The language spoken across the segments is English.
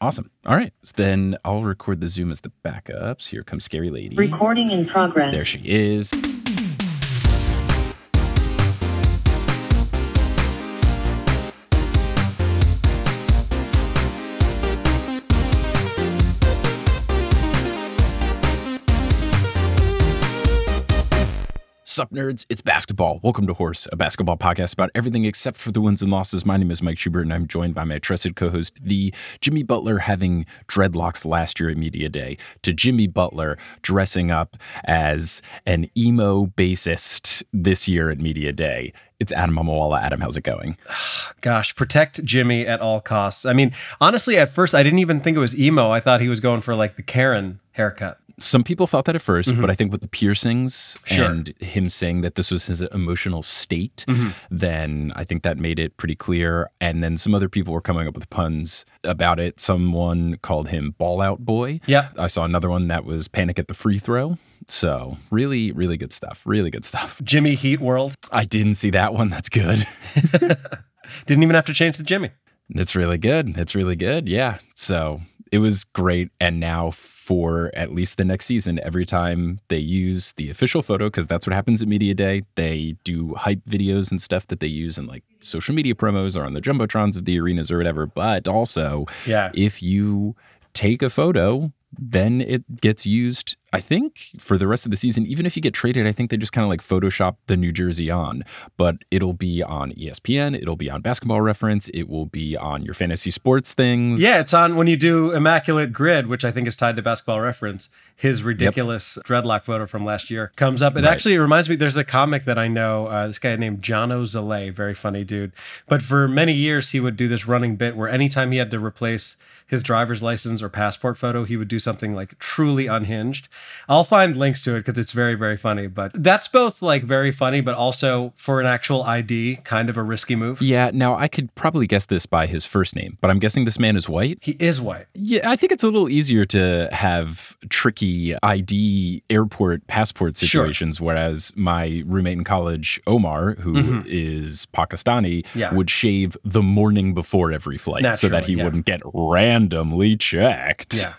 Awesome. All right. So then I'll record the Zoom as the backups. Here comes Scary Lady. Recording in progress. There she is. Sup, nerds? It's basketball. Welcome to Horse, a basketball podcast about everything except for the wins and losses. My name is Mike Schubert, and I'm joined by my trusted co host, the Jimmy Butler having dreadlocks last year at Media Day, to Jimmy Butler dressing up as an emo bassist this year at Media Day. It's Adam Mamawala. Adam, how's it going? Gosh, protect Jimmy at all costs. I mean, honestly, at first I didn't even think it was emo. I thought he was going for like the Karen haircut. Some people thought that at 1st but mm-hmm. I think with the piercings Sure. and him saying that this was his emotional state, mm-hmm. then I think that made it pretty clear. And then some other people were coming up with puns about it. Someone called him Ball Out Boy. Yeah. I saw another one that was Panic at the Free Throw. So really, really good stuff. Really good stuff. Jimmy Heat World. I didn't see that one. That's good. Didn't even have to change the Jimmy. It's really good. It's really good. Yeah. So it was great. And now for at least the next season, every time they use the official photo, because that's what happens at Media Day, they do hype videos and stuff that they use in like social media promos or on the jumbotrons of the arenas or whatever. But also, Yeah. if you take a photo, then it gets used, I think, for the rest of the season. Even if you get traded, I think they just kind of like Photoshop the New Jersey on, but it'll be on ESPN, it'll be on basketball reference, it will be on your fantasy sports things. Yeah, it's on when you do Immaculate Grid, which I think is tied to basketball reference. His ridiculous dreadlock photo from last year comes up. It Right. actually reminds me, there's a comic that I know, uh, this guy named Jono Zalay, very funny dude. But for many years, he would do this running bit where anytime he had to replace his driver's license or passport photo, he would do something like truly unhinged. I'll find links to it because it's very, very funny. But that's both like very funny, but also for an actual ID, kind of a risky move. Yeah, now I could probably guess this by his first name, but I'm guessing this man is white. He is white. Yeah, I think it's a little easier to have tricky ID airport passport situations, Sure. whereas my roommate in college, Omar, who is Pakistani, Mm-hmm. Yeah. would shave the morning before every flight so that he yeah. wouldn't get randomly checked. Yeah.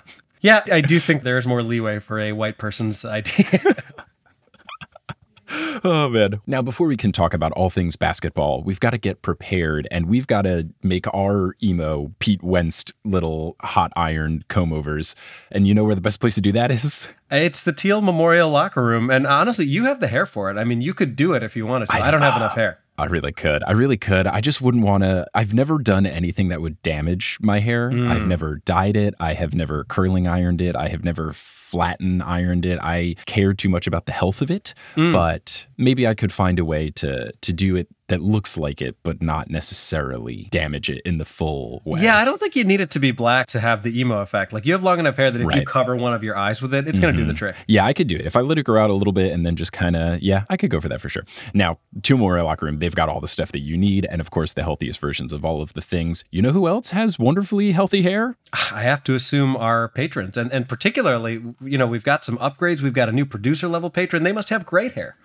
Yeah, I do think there's more leeway for a white person's idea. Oh man. Now before we can talk about all things basketball, we've got to get prepared and we've got to make our emo Pete Wentz little hot iron comb overs. And you know where the best place to do that is? it's the Teal Memorial Locker Room. And honestly, you have the hair for it. I mean, you could do it if you wanted to. I, don't have enough hair. I really could. I really could. I just wouldn't want to. I've never done anything that would damage my hair. I've mm. never dyed it. I have never curling ironed it. I have never flatten ironed it. I care too much about the health of it. Mm. But maybe I could find a way to to do it that looks like it, but not necessarily damage it in the full way. Yeah, I don't think you need it to be black to have the emo effect. Like you have long enough hair that if you cover one of your eyes with it, it's going to do the mm-hmm. trick. Yeah, I could do it. If I let it grow out a little bit and then just kind of, yeah, I could go for that for sure. Now, Two More Locker Room, they've got all the stuff that you need. And of course, the healthiest versions of all of the things. You know who else has wonderfully healthy hair? I have to assume our patrons, and and particularly, you know, we've got some upgrades. We've got a new producer level patron. They must have great hair.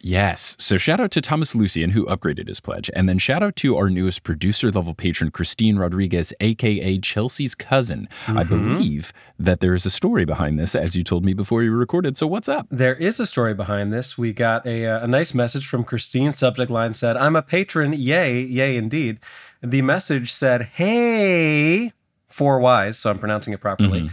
Yes. So shout out to Thomas Lucian, who upgraded his pledge. And then shout out to our newest producer level patron, Christine Rodriguez, AKA Chelsea's cousin. I believe that there is a story behind this, as you told me before you recorded. So what's up? There is a story behind this. We got a, uh, a nice message from Christine. Subject line said, I'm a patron. Yay, yay, indeed. The message said, Hey, four Y's. So I'm pronouncing it properly.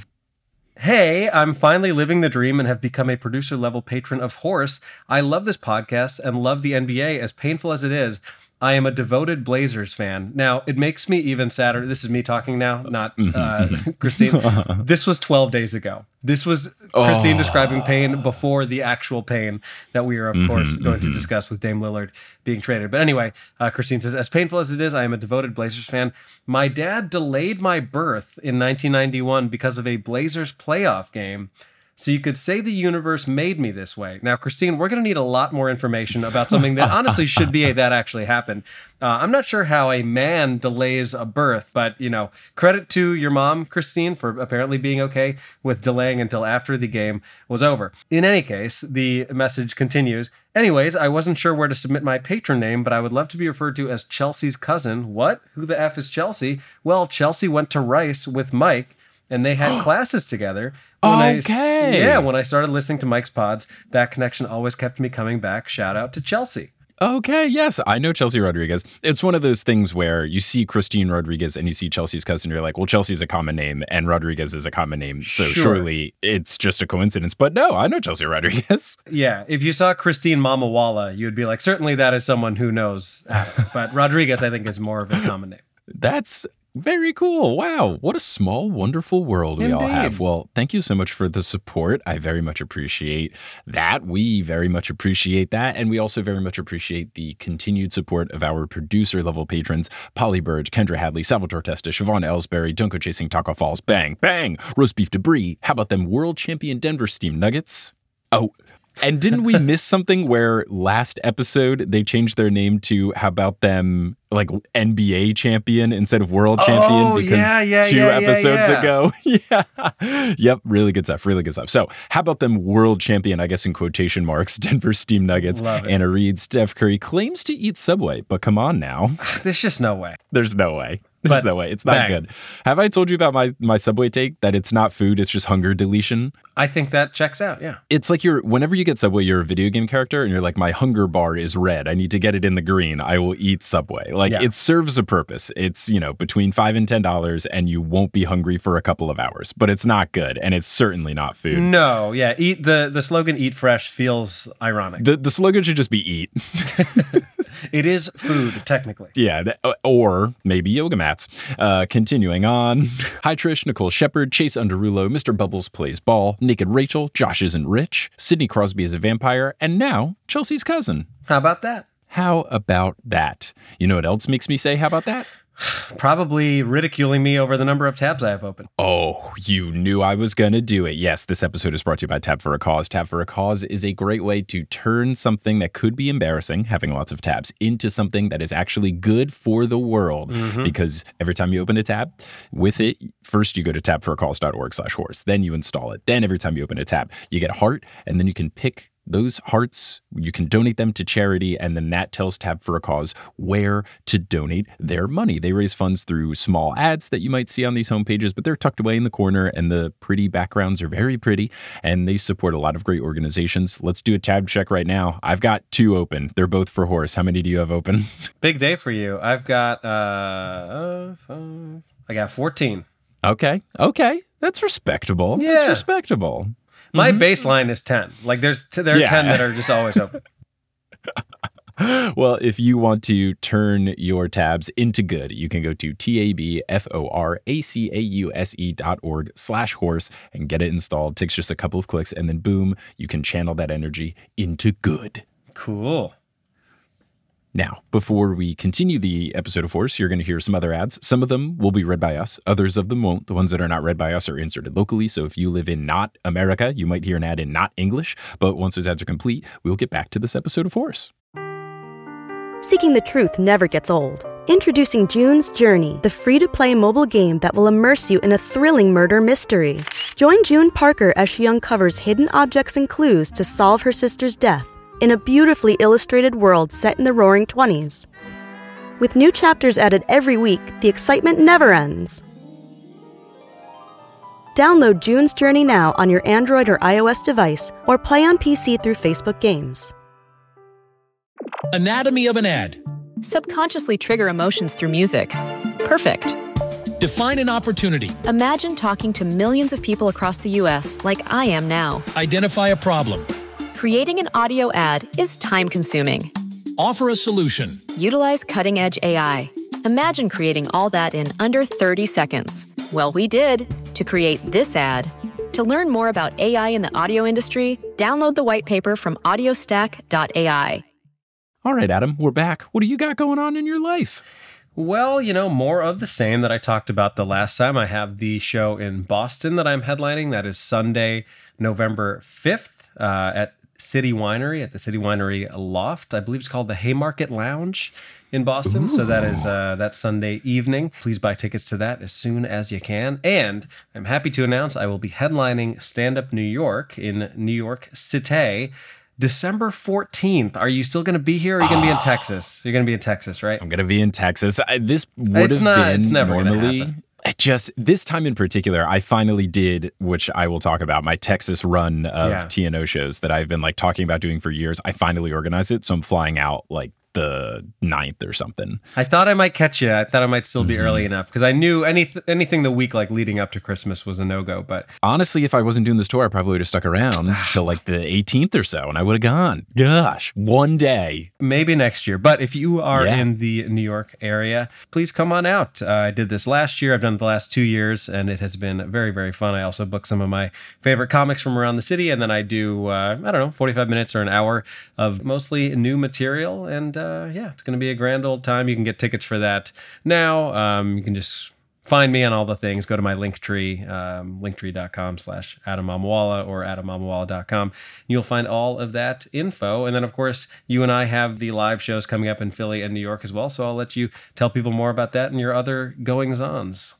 Hey, I'm finally living the dream and have become a producer level patron of Horse. I love this podcast and love the NBA, as painful as it is. I am a devoted Blazers fan. Now, it makes me even sadder. This is me talking now, not uh, Christine. this was 12 days ago. This was Christine describing pain before the actual pain that we are, of course, going to discuss with Dame Lillard being traded. But anyway, uh, Christine says, as painful as it is, I am a devoted Blazers fan. My dad delayed my birth in 1991 because of a Blazers playoff game. So you could say the universe made me this way. Now, Christine, we're going to need a lot more information about something that honestly should be a that actually happened. Uh, I'm not sure how a man delays a birth, but you know, credit to your mom, Christine, for apparently being okay with delaying until after the game was over. In any case, the message continues. Anyways, I wasn't sure where to submit my patron name, but I would love to be referred to as Chelsea's cousin. What? Who the f is Chelsea? Well, Chelsea went to Rice with Mike and they had classes together. When I Okay. yeah, when I started listening to Mike's pods, that connection always kept me coming back. Shout out to Chelsea. Okay, yes, I know Chelsea Rodriguez. It's one of those things where you see Christine Rodriguez and you see Chelsea's cousin, you're like, well, Chelsea's a common name and Rodriguez is a common name. So Sure. surely it's just a coincidence. But no, I know Chelsea Rodriguez. Yeah, if you saw Christine Mamawala, you'd be like, certainly that is someone who knows Adam. But Rodriguez, I think, is more of a common name. That's very cool. Wow. What a small, wonderful world we all have. Well, thank you so much for the support. I very much appreciate that. We very much appreciate that. And we also very much appreciate the continued support of our producer level patrons Polly Burge, Kendra Hadley, Salvatore Testa, Siobhan Ellsbury, Dunko Chasing Taco Falls, Bang, Bang, Roast Beef Debris. How about them world champion Denver Steam Nuggets? Oh, and didn't we miss something where last episode they changed their name to how about them like NBA champion instead of world champion Oh, because yeah, yeah, two yeah, episodes ago. yeah. Yep, really good stuff, really good stuff. So, how about them world champion, I guess in quotation marks, Denver Steam Nuggets. Anna Reed, Steph Curry claims to eat Subway, but come on now. There's just no way. There's no way. There's no way. It's not bang. good. Have I told you about my my Subway take that it's not food, it's just hunger deletion? I think that checks out. Yeah. it's like you're whenever you get Subway, you're a video game character, and you're like, my hunger bar is red. I need to get it in the green. I will eat Subway. Like Yeah. it serves a purpose. It's you know between five and ten dollars, and you won't be hungry for a couple of hours. But it's not good, and it's certainly not food. No, yeah. Eat the the slogan "Eat fresh" feels ironic. The the slogan should just be eat. It is food, technically. Yeah, uh, or maybe yoga mats. Uh, continuing on. Hi, Trish, Nicole Shepard, Chase Underulo, Mr. Bubbles plays ball, Naked Rachel, Josh isn't rich, Sidney Crosby is a vampire, and now Chelsea's cousin. How about that? How about that? You know what else makes me say, how about that? Probably ridiculing me over the number of tabs I have open. Oh, you knew I was going to do it. Yes, this episode is brought to you by Tab for a Cause. Tab for a Cause is a great way to turn something that could be embarrassing, having lots of tabs, into something that is actually good for the world. Mm-hmm. Because every time you open a tab, with it, first you go to tabforacause.org slash horse. Then you install it. Then every time you open a tab, you get a heart, and then you can pick those hearts, you can donate them to charity, and then that tells Tab for a Cause where to donate their money. They raise funds through small ads that you might see on these homepages, but they're tucked away in the corner, and the pretty backgrounds are very pretty, and they support a lot of great organizations. Let's do a tab check right now. I've got two open. They're both for horse. How many do you have open? Big day for you. I've got uh, uh I got 14. okay, okay. That's respectable. That's respectable. My mm-hmm. baseline is 10. Like there's t- there are Yeah. 10 that are just always open. well, if you want to turn your tabs into good, you can go to T-A-B-F-O-R-A-C-A-U-S-E E dot org slash horse and get it installed. takes just a couple of clicks and then boom, you can channel that energy into good. Cool. Now, before we continue the episode of Horse, you're going to hear some other ads. Some of them will be read by us, others of them won't. The ones that are not read by us are inserted locally. So if you live in not America, you might hear an ad in not English. But once those ads are complete, we'll get back to this episode of Horse. Seeking the truth never gets old. Introducing June's Journey, the free to play mobile game that will immerse you in a thrilling murder mystery. Join June Parker as she uncovers hidden objects and clues to solve her sister's death in a beautifully illustrated world set in the roaring 20s. With new chapters added every week, the excitement never ends. Download June's Journey now on your Android or iOS device or play on PC through Facebook Games. Anatomy of an ad. Subconsciously trigger emotions through music. Perfect. Define an opportunity. Imagine talking to millions of people across the U.S. like I am now. Identify a problem. Creating an audio ad is time consuming. Offer a solution. Utilize cutting edge AI. Imagine creating all that in under 30 seconds. Well, we did to create this ad. To learn more about AI in the audio industry, download the white paper from audiostack.ai. All right, Adam, we're back. What do you got going on in your life? Well, you know, more of the same that I talked about the last time. I have the show in Boston that I'm headlining. That is Sunday, November 5th uh, at City Winery, at the City Winery Loft. I believe it's called the Haymarket Lounge in Boston. Ooh. So that is uh, that Sunday evening. Please buy tickets to that as soon as you can. And I'm happy to announce I will be headlining Stand Up New York in New York City December 14th. Are you still going to be here or are you going to be in Texas? You're going to be in Texas, right? I'm going to be in Texas. I, this would have not, been it's never normally. Just this time in particular, I finally did, which I will talk about, my Texas run of yeah. TNO shows that I've been like talking about doing for years. I finally organized it. So I'm flying out like the ninth or something. I thought I might catch you. I thought I might still be mm-hmm. early enough because I knew any anything the week like leading up to Christmas was a no go. But honestly, if I wasn't doing this tour, I probably would have stuck around till like the 18th or so, and I would have gone. Gosh, one day, maybe next year. But if you are yeah. in the New York area, please come on out. Uh, I did this last year. I've done it the last two years, and it has been very very fun. I also book some of my favorite comics from around the city, and then I do uh, I don't know 45 minutes or an hour of mostly new material and. Uh, uh, yeah, it's going to be a grand old time. You can get tickets for that now. Um, you can just find me on all the things. Go to my link tree, um, linktree.com slash Adam Mamawala or adammamawala.com. You'll find all of that info. And then, of course, you and I have the live shows coming up in Philly and New York as well. So I'll let you tell people more about that and your other goings ons.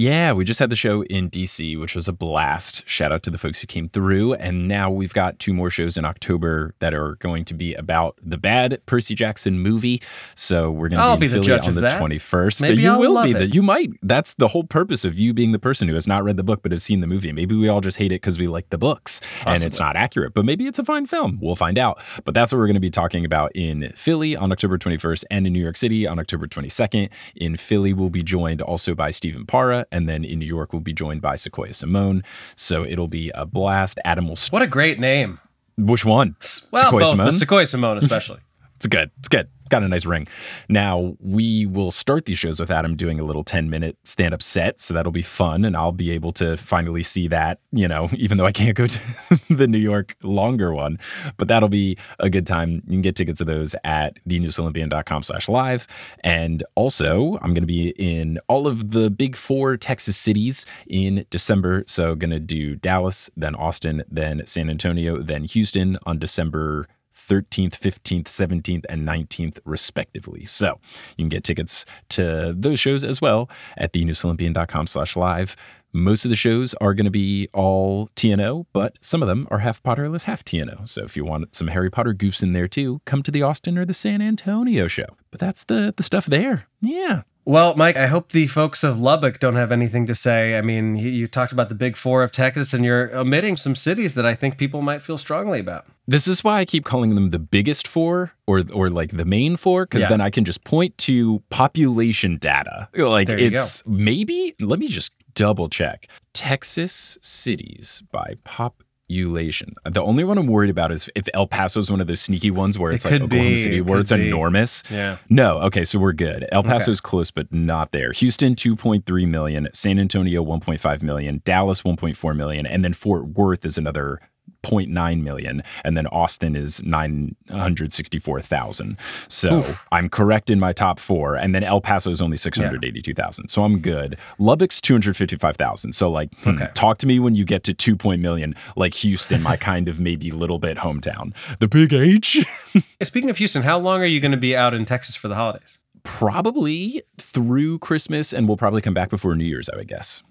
Yeah, we just had the show in DC, which was a blast. Shout out to the folks who came through. And now we've got two more shows in October that are going to be about the bad Percy Jackson movie. So we're going to be, be the judge on the. 21st. Maybe you I'll will be the you might. That's the whole purpose of you being the person who has not read the book but has seen the movie. Maybe we all just hate it because we like the books Possibly. and it's not accurate, but maybe it's a fine film. We'll find out. But that's what we're going to be talking about in Philly on October 21st and in New York City on October 22nd. In Philly, we'll be joined also by Stephen Para, and then in New York we will be joined by Sequoia Simone. So it'll be a blast. Adam will. What a great name. Which one? Well, Sequoia both, Simone? but Sequoia Simone especially. it's good. It's good got a nice ring. Now, we will start these shows with Adam doing a little 10 minute stand up set. So that'll be fun. And I'll be able to finally see that, you know, even though I can't go to the New York longer one. But that'll be a good time. You can get tickets to those at thenewsolympian.com slash live. And also, I'm going to be in all of the big four Texas cities in December. So, going to do Dallas, then Austin, then San Antonio, then Houston on December 13th, 15th, 17th, and 19th, respectively. So you can get tickets to those shows as well at thenewsolympian.com slash live. Most of the shows are going to be all TNO, but some of them are half Potterless, half TNO. So if you want some Harry Potter goofs in there too, come to the Austin or the San Antonio show. But that's the the stuff there. Yeah. Well, Mike, I hope the folks of Lubbock don't have anything to say. I mean, you, you, talked about the big four of Texas, and you're omitting some cities that I think people might feel strongly about. This is why I keep calling them the biggest four or or like the main four, because yeah. then I can just point to population data. Like it's go. maybe let me just double check. Texas cities by pop population. The only one I'm worried about is if El Paso is one of those sneaky ones where it's it like Oklahoma be, City, where it's be. enormous. Yeah. No. Okay. So we're good. El Paso is close, but not there. Houston, 2.3 million. San Antonio, 1.5 million. Dallas, 1.4 million. And then Fort Worth is another 0.9 million and then Austin is 964,000. So Oof. I'm correct in my top 4 and then El Paso is only 682,000. Yeah. So I'm good. Lubbock's 255,000. So like hmm, okay. talk to me when you get to 2 million like Houston, my kind of maybe little bit hometown. The big H. Speaking of Houston, how long are you going to be out in Texas for the holidays? Probably through Christmas and we'll probably come back before New Year's, I would guess.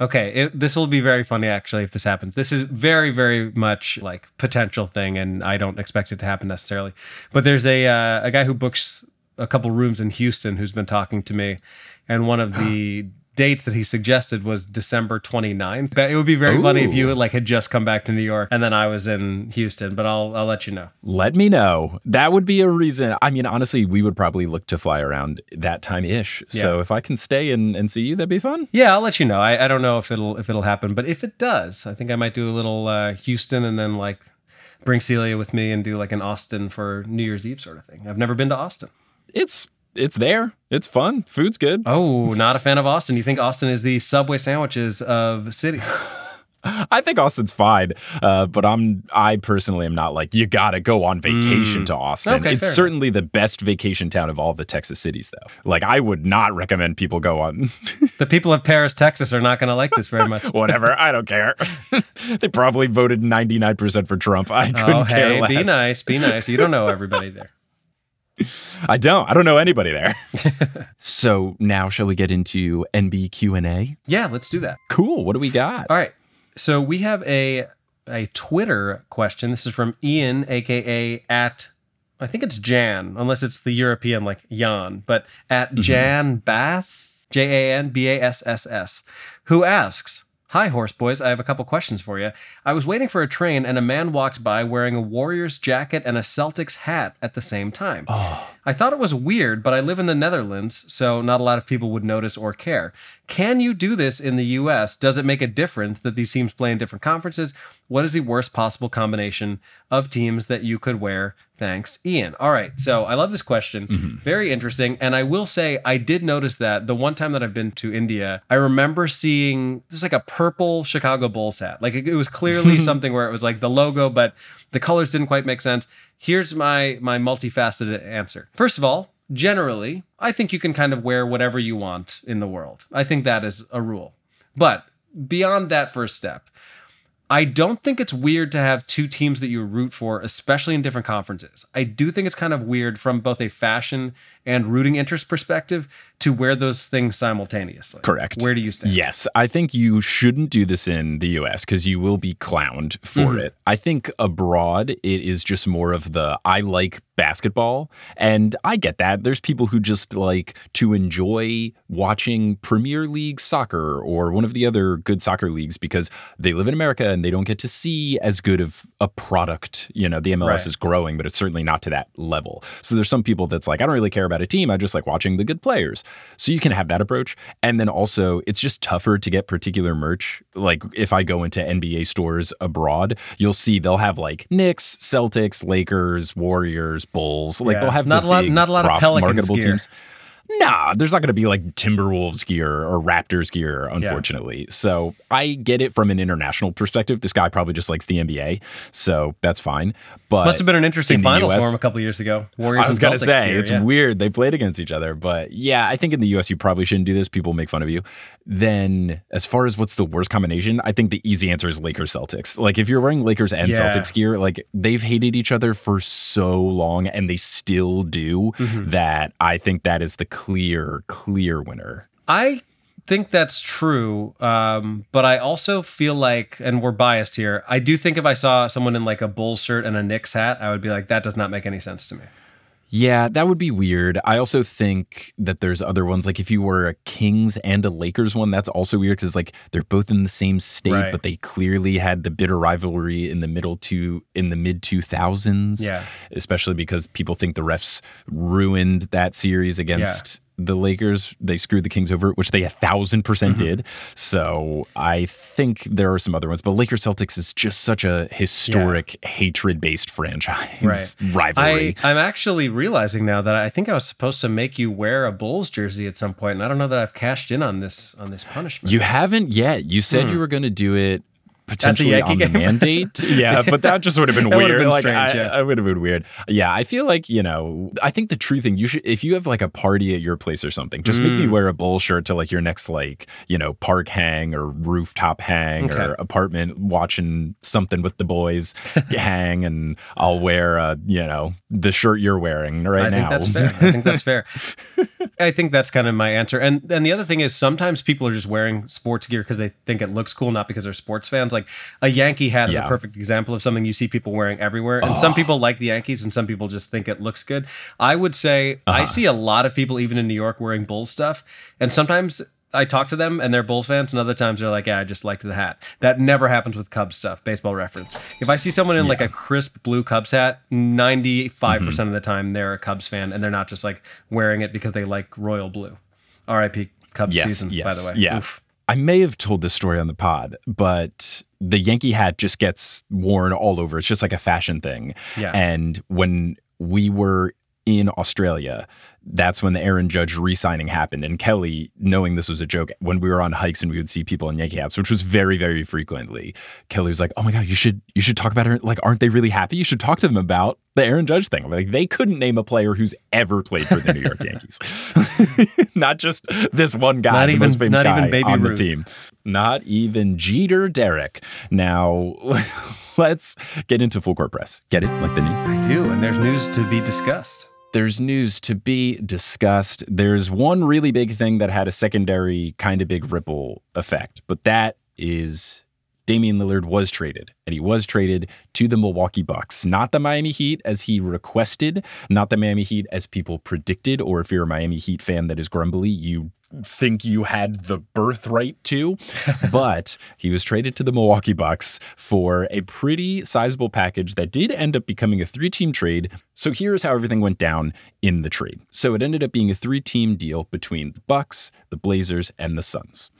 Okay, it, this will be very funny actually if this happens. This is very, very much like potential thing, and I don't expect it to happen necessarily. But there's a uh, a guy who books a couple rooms in Houston who's been talking to me, and one of the dates that he suggested was December 29th. But it would be very funny if you like had just come back to New York and then I was in Houston, but I'll I'll let you know. Let me know. That would be a reason. I mean, honestly, we would probably look to fly around that time ish. Yeah. So if I can stay and, and see you, that'd be fun. Yeah, I'll let you know. I, I don't know if it'll if it'll happen, but if it does, I think I might do a little uh, Houston and then like bring Celia with me and do like an Austin for New Year's Eve sort of thing. I've never been to Austin. It's it's there. It's fun. Food's good. Oh, not a fan of Austin. You think Austin is the Subway sandwiches of cities? I think Austin's fine, uh, but I'm I personally am not like you gotta go on vacation to Austin. Mm. Okay, it's enough. certainly the best vacation town of all the Texas cities, though. Like I would not recommend people go on the people of Paris, Texas are not going to like this very much. whatever. I don't care. they probably voted 99 percent for Trump. I couldn't Oh, care less. be nice, be nice. You don't know everybody there. I don't. I don't know anybody there. so now shall we get into NB Q and A? Yeah, let's do that. Cool. What do we got? All right. So we have a a Twitter question. This is from Ian, aka at I think it's Jan, unless it's the European like Jan, but at mm-hmm. Jan Bass, J A N B A S S S, who asks, Hi, horse boys. I have a couple questions for you. I was waiting for a train and a man walked by wearing a Warriors jacket and a Celtics hat at the same time. Oh. I thought it was weird, but I live in the Netherlands, so not a lot of people would notice or care. Can you do this in the US? Does it make a difference that these teams play in different conferences? What is the worst possible combination of teams that you could wear? Thanks, Ian. All right, so I love this question. Mm-hmm. Very interesting. And I will say, I did notice that the one time that I've been to India, I remember seeing this like a purple Chicago Bulls hat. Like it, it was clearly something where it was like the logo, but the colors didn't quite make sense. Here's my my multifaceted answer. First of all, generally, I think you can kind of wear whatever you want in the world. I think that is a rule. But beyond that first step, I don't think it's weird to have two teams that you root for, especially in different conferences. I do think it's kind of weird from both a fashion and rooting interest perspective to wear those things simultaneously. Correct. Where do you stand? Yes, I think you shouldn't do this in the US because you will be clowned for Mm-hmm. it. I think abroad, it is just more of the I like basketball. And I get that. There's people who just like to enjoy watching Premier League soccer or one of the other good soccer leagues because they live in America and they don't get to see as good of a product. You know, the MLS Right. is growing, but it's certainly not to that level. So there's some people that's like, I don't really care about a team. I just like watching the good players. So you can have that approach. And then also, it's just tougher to get particular merch. Like if I go into NBA stores abroad, you'll see they'll have like Knicks, Celtics, Lakers, Warriors, Bulls. Like Yeah. they'll have Not a lot- not a lot of Pelicans marketable gear. teams. Nah, there's not going to be like Timberwolves gear or Raptors gear, unfortunately. So I get it from an international perspective. This guy probably just likes the NBA, so that's fine. But Must have been an interesting in finals US for him a couple years ago. Warriors I was gonna say gear, it's yeah. weird they played against each other, but yeah, I think in the U.S. you probably shouldn't do this. People make fun of you. Then, as far as what's the worst combination, I think the easy answer is Lakers Celtics. Like if you're wearing Lakers and Yeah. Celtics gear, like they've hated each other for so long, and they still do. Mm-hmm. That I think that is the clear, clear winner. I think that's true, um, but I also feel like, and we're biased here. I do think if I saw someone in like a Bulls shirt and a Knicks hat, I would be like, that does not make any sense to me. Yeah, that would be weird. I also think that there's other ones. Like if you were a Kings and a Lakers one, that's also weird because like they're both in the same state, Right. but they clearly had the bitter rivalry in the middle to in the mid two thousands. Yeah. especially because people think the refs ruined that series against. The Lakers, they screwed the Kings over, which they a thousand percent Mm-hmm. did. So I think there are some other ones, but Lakers Celtics is just such a historic hatred based franchise right. rivalry. I, I'm actually realizing now that I think I was supposed to make you wear a Bulls jersey at some point, and I don't know that I've cashed in on this on this punishment. You haven't yet. You said you were going to do it potentially on the mandate. yeah, but that just would have been weird. been like strange, I, yeah. I would have been weird. Yeah, I feel like you know. I think the true thing you should, if you have like a party at your place or something, just make Hmm. me wear a bull shirt to like your next like you know park hang or rooftop hang Okay. or apartment watching something with the boys hang, and I'll wear a you know the shirt you're wearing right I now. think that's fair. I think that's fair. I think that's kind of my answer. And and the other thing is sometimes people are just wearing sports gear because they think it looks cool, not because they're sports fans. Like a Yankee hat is Yeah. a perfect example of something you see people wearing everywhere. And some people like the Yankees and some people just think it looks good. I would say I uh-huh. see a lot of people even in New York wearing Bulls stuff. And sometimes I talk to them and they're Bulls fans, and other times they're like, "Yeah, I just liked the hat." That never happens with Cubs stuff. Baseball reference. If I see someone in like a crisp blue Cubs hat, ninety five mm-hmm. percent of the time they're a Cubs fan, and they're not just like wearing it because they like royal blue. R.I.P. Cubs yes, season, yes, by the way. Yeah. Oof. I may have told this story on the pod, but the Yankee hat just gets worn all over. It's just like a fashion thing. Yeah. And when we were in Australia, that's when the Aaron Judge re-signing happened. And Kelly, knowing this was a joke, when we were on hikes and we would see people in Yankee hats, which was very, very frequently, Kelly was like, "Oh my god, you should you should talk about it. Like, aren't they really happy? You should talk to them about the Aaron Judge thing." Like, they couldn't name a player who's ever played for the New York Yankees, not just this one guy, Not even- not even Baby on Ruth. the team. Not even Jeter Derek. Now, let's get into full court press. Get it? Like the news? I do, and there's news to be discussed. There's news to be discussed. There's one really big thing that had a secondary kind of big ripple effect, but that is Damian Lillard was traded, and he was traded to the Milwaukee Bucks, not the Miami Heat as he requested, not the Miami Heat as people predicted, or if you're a Miami Heat fan that is grumbly, you think you had the birthright to. but he was traded to the Milwaukee Bucks for a pretty sizable package that did end up becoming a three team trade. So here's how everything went down in the trade. So it ended up being a three team deal between the Bucks, the Blazers, and the Suns.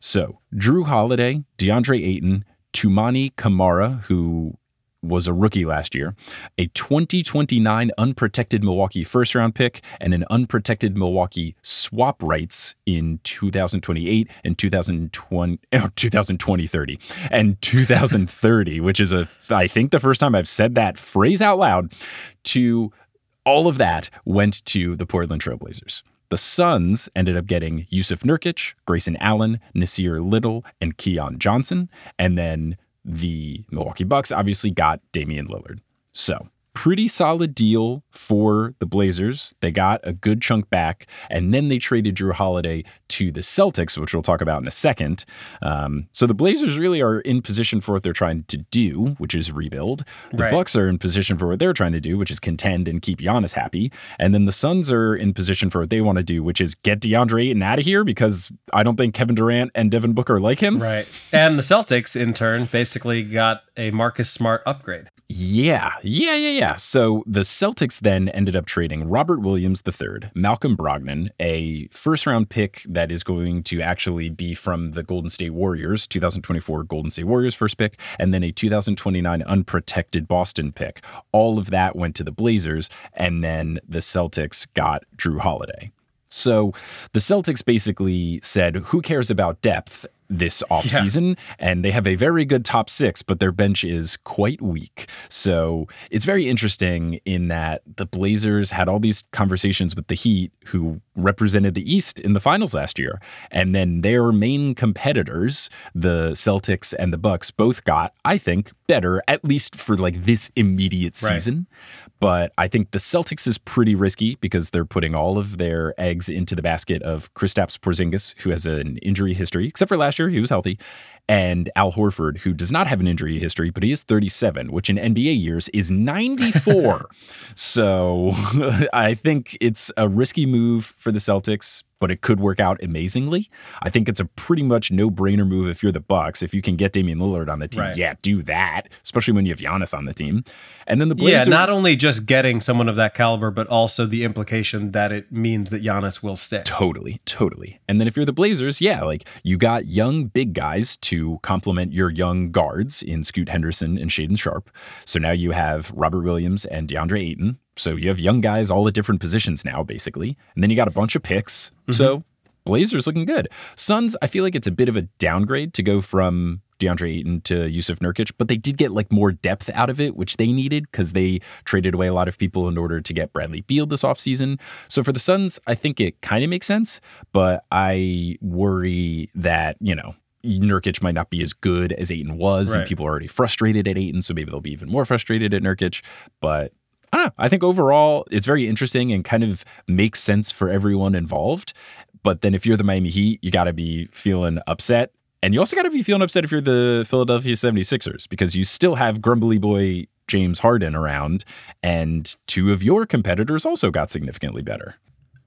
So Jrue Holiday, DeAndre Ayton, Toumani Camara, who was a rookie last year, a 2029 unprotected Milwaukee first round pick, and an unprotected Milwaukee swap rights in 2028 and 2020, oh, 2020 30 and 2030, which is a I think the first time I've said that phrase out loud. To all of that went to the Portland Trailblazers. The Suns ended up getting Jusuf Nurkic, Grayson Allen, Nassir Little, and Keon Johnson. And then the Milwaukee Bucks obviously got Damian Lillard. So, pretty solid deal for the Blazers. They got a good chunk back, and then they traded Jrue Holiday to the Celtics, which we'll talk about in a second. Um, so the Blazers really are in position for what they're trying to do, which is rebuild. The Right. Bucks are in position for what they're trying to do, which is contend and keep Giannis happy. And then the Suns are in position for what they want to do, which is get DeAndre Ayton out of here because I don't think Kevin Durant and Devin Booker like him. Right. And the Celtics, in turn, basically got a Marcus Smart upgrade. Yeah, yeah, yeah, yeah. Yeah, so the Celtics then ended up trading Robert Williams III, Malcolm Brogdon, a first round pick that is going to actually be from the Golden State Warriors, 2024 Golden State Warriors first pick, and then a 2029 unprotected Boston pick. All of that went to the Blazers, and then the Celtics got Jrue Holiday. So the Celtics basically said, who cares about depth this offseason? And they have a very good top six, but their bench is quite weak. So it's very interesting in that the Blazers had all these conversations with the Heat, who represented the East in the finals last year. And then their main competitors, the Celtics and the Bucks, both got, I think, better, at least for like this immediate Right. But I think the Celtics is pretty risky because they're putting all of their eggs into the basket of Kristaps Porzingis, who has an injury history, except for last year, he was healthy, and Al Horford, who does not have an injury history, but he is 37, which in NBA years is 94. so I think it's a risky move for the Celtics. But it could work out amazingly. I think it's a pretty much no-brainer move if you're the Bucks. If you can get Damian Lillard on the team, Right. yeah, do that. Especially when you have Giannis on the team. And then the Blazers, Yeah, not only just getting someone of that caliber, but also the implication that it means that Giannis will stay. Totally, totally. And then if you're the Blazers, yeah, like you got young big guys to complement your young guards in Scoot Henderson and Shaedon Sharpe. So now you have Robert Williams and DeAndre Ayton. So you have young guys all at different positions now, basically. And then you got a bunch of picks. Mm-hmm. So Blazers looking good. Suns, I feel like it's a bit of a downgrade to go from DeAndre Ayton to Jusuf Nurkic, but they did get like more depth out of it, which they needed because they traded away a lot of people in order to get Bradley Beal this offseason. So for the Suns, I think it kind of makes sense, but I worry that, you know, Nurkic might not be as good as Ayton was, and people are already frustrated at Ayton, so maybe they'll be even more frustrated at Nurkic. But I don't know. I think overall it's very interesting and kind of makes sense for everyone involved. But then if you're the Miami Heat, you got to be feeling upset. And you also got to be feeling upset if you're the Philadelphia 76ers because you still have grumbly boy James Harden around, and two of your competitors also got significantly better.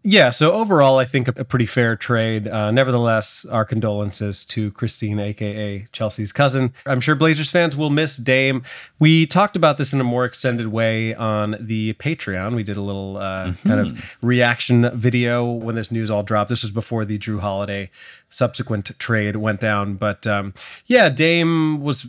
Yeah, so overall, I think a, pretty fair trade. Uh, nevertheless, our condolences to Christine, aka Chelsea's cousin. I'm sure Blazers fans will miss Dame. We talked about this in a more extended way on the Patreon. We did a little uh, mm-hmm. kind of reaction video when this news all dropped. This was before the Jrue Holiday subsequent trade went down. But um, yeah, Dame was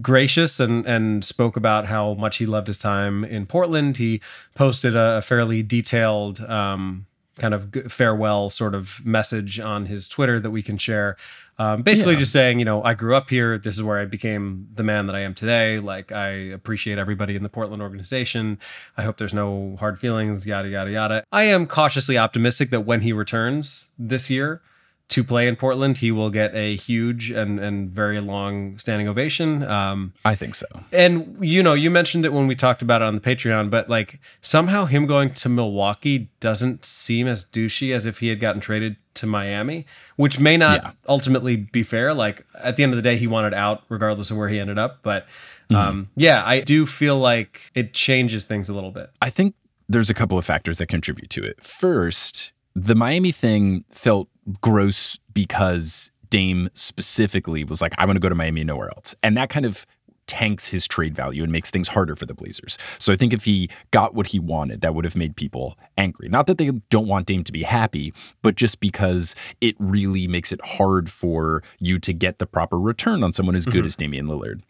gracious and and spoke about how much he loved his time in Portland. He posted a, a fairly detailed um, kind of farewell sort of message on his Twitter that we can share. Um, basically, yeah. just saying, you know, I grew up here. This is where I became the man that I am today. Like, I appreciate everybody in the Portland organization. I hope there's no hard feelings, yada, yada, yada. I am cautiously optimistic that when he returns this year, to play in Portland, he will get a huge and, and very long standing ovation. Um, I think so. And you know, you mentioned it when we talked about it on the Patreon, but like somehow him going to Milwaukee doesn't seem as douchey as if he had gotten traded to Miami, which may not yeah. ultimately be fair. Like at the end of the day, he wanted out regardless of where he ended up. But mm-hmm. um, yeah, I do feel like it changes things a little bit. I think there's a couple of factors that contribute to it. First, the Miami thing felt gross because Dame specifically was like, I want to go to Miami nowhere else. And that kind of tanks his trade value and makes things harder for the Blazers. So I think if he got what he wanted, that would have made people angry. Not that they don't want Dame to be happy, but just because it really makes it hard for you to get the proper return on someone as good mm-hmm. as Damian Lillard.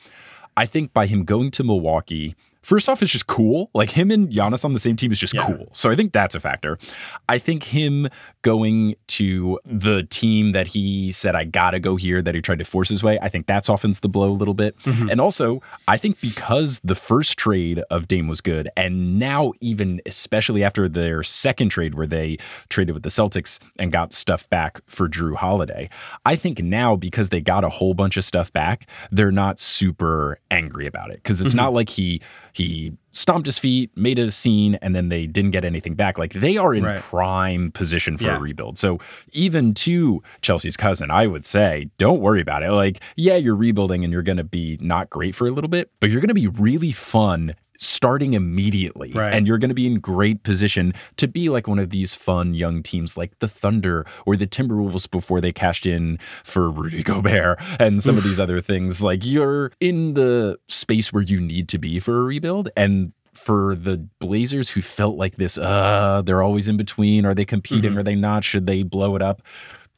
I think by him going to Milwaukee, First off, it's just cool. Like him and Giannis on the same team is just yeah. cool. So I think that's a factor. I think him going to the team that he said, I gotta go here, that he tried to force his way, I think that softens the blow a little bit. Mm-hmm. And also, I think because the first trade of Dame was good, and now even especially after their second trade where they traded with the Celtics and got stuff back for Jrue Holiday, I think now because they got a whole bunch of stuff back, they're not super angry about it. Because it's mm-hmm. not like he he stomped his feet, made a scene, and then they didn't get anything back. Like they are in right. prime position for yeah. a rebuild. So even to Chelsea's cousin, I would say, don't worry about it. Like, yeah, you're rebuilding and you're going to be not great for a little bit, but you're going to be really fun starting immediately. Right. And you're going to be in great position to be like one of these fun young teams like the Thunder or the Timberwolves before they cashed in for Rudy Gobert and some of these other things. Like you're in the space where you need to be for a rebuild. And for the Blazers who felt like this, uh, they're always in between. Are they competing? Mm-hmm. Are they not? Should they blow it up?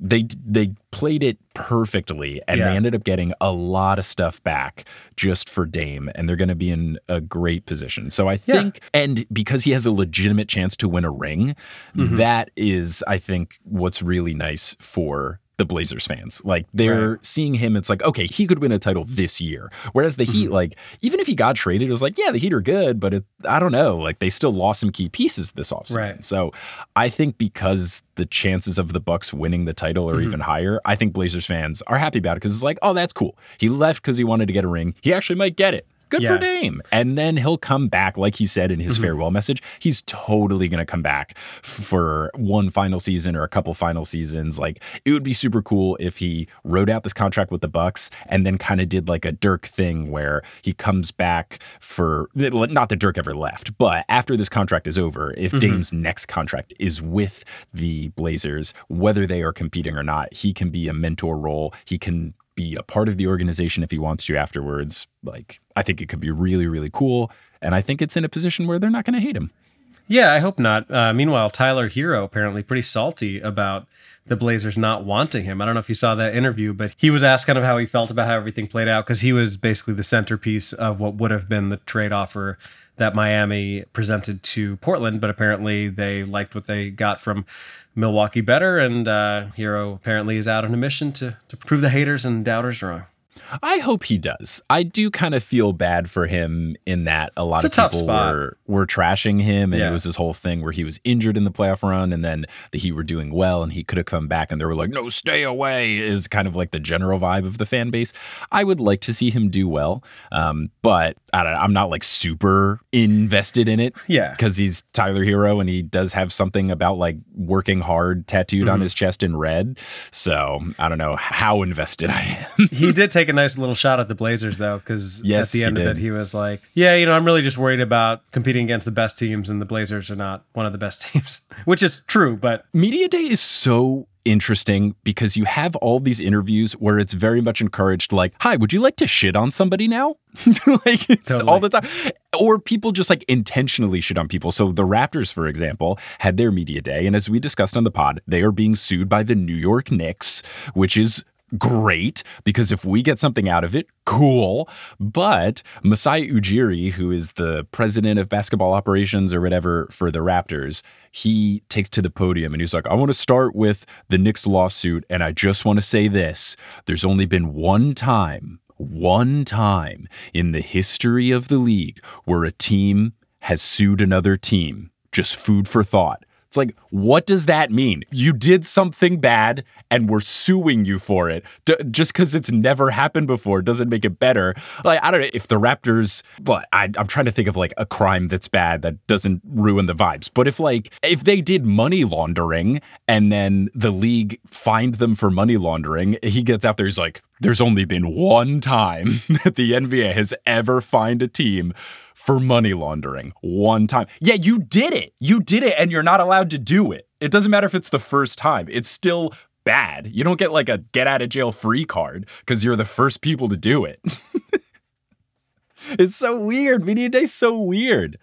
They they played it perfectly and yeah. they ended up getting a lot of stuff back just for Dame and they're going to be in a great position. So I think yeah. and because he has a legitimate chance to win a ring, mm-hmm. that is I think what's really nice for the Blazers fans. Like they're right. seeing him, it's like, okay, he could win a title this year. Whereas the Heat, mm-hmm. like, even if he got traded, it was like, yeah, the Heat are good, but it, I don't know. Like they still lost some key pieces this offseason. Right. So I think because the chances of the Bucks winning the title are mm-hmm. even higher, I think Blazers fans are happy about it because it's like, oh, that's cool. He left because he wanted to get a ring. He actually might get it. Good yeah. for Dame. And then he'll come back, like he said in his mm-hmm. farewell message. He's totally going to come back for one final season or a couple final seasons. Like it would be super cool if he wrote out this contract with the Bucks and then kind of did like a Dirk thing where he comes back for not that Dirk ever left, but after this contract is over, if mm-hmm. Dame's next contract is with the Blazers, whether they are competing or not, he can be a mentor role. He can be a part of the organization if he wants to afterwards. Like, I think it could be really, really cool. And I think it's in a position where they're not going to hate him. Yeah, I hope not. Uh, meanwhile, Tyler Herro apparently pretty salty about the Blazers not wanting him. I don't know if you saw that interview, but he was asked kind of how he felt about how everything played out because he was basically the centerpiece of what would have been the trade offer that Miami presented to Portland, but apparently they liked what they got from Milwaukee better, and uh, Herro apparently is out on a mission to to prove the haters and doubters wrong. I hope he does. I do kind of feel bad for him in that a lot it's of a people were were trashing him, and yeah. it was this whole thing where he was injured in the playoff run, and then the Heat were doing well, and he could have come back, and they were like, "No, stay away." Is kind of like the general vibe of the fan base. I would like to see him do well, um, but I don't, I'm not like super invested in it. Yeah, because he's Tyler Herro, and he does have something about like working hard tattooed mm-hmm. on his chest in red. So I don't know how invested I am. he did take take a nice little shot at the Blazers though, because Yes, at the end of did. it, he was like, "Yeah, you know, I'm really just worried about competing against the best teams, and the Blazers are not one of the best teams," which is true. But Media Day is so interesting because you have all these interviews where it's very much encouraged like hi would you like to shit on somebody now like it's Totally. all the time or people just like intentionally shit on people so the raptors for example had their media day and as we discussed on the pod they are being sued by the new york knicks which is great because if we get something out of it, cool. But Masai Ujiri, who is the president of basketball operations or whatever for the Raptors, he takes to the podium and he's like, I want to start with the Knicks lawsuit. And I just want to say this there's only been one time, one time in the history of the league where a team has sued another team. Just food for thought. It's like, what does that mean? You did something bad and we're suing you for it. D- just because it's never happened before doesn't make it better. Like, I don't know if the Raptors, but I, I'm trying to think of like a crime that's bad that doesn't ruin the vibes. But if like, if they did money laundering and then the league fined them for money laundering, he gets out there, he's like, there's only been one time that the NBA has ever fined a team for money laundering one time. Yeah, you did it. You did it, and you're not allowed to do it. It doesn't matter if it's the first time, it's still bad. You don't get like a get out of jail free card because you're the first people to do it. it's so weird. Media Day's so weird.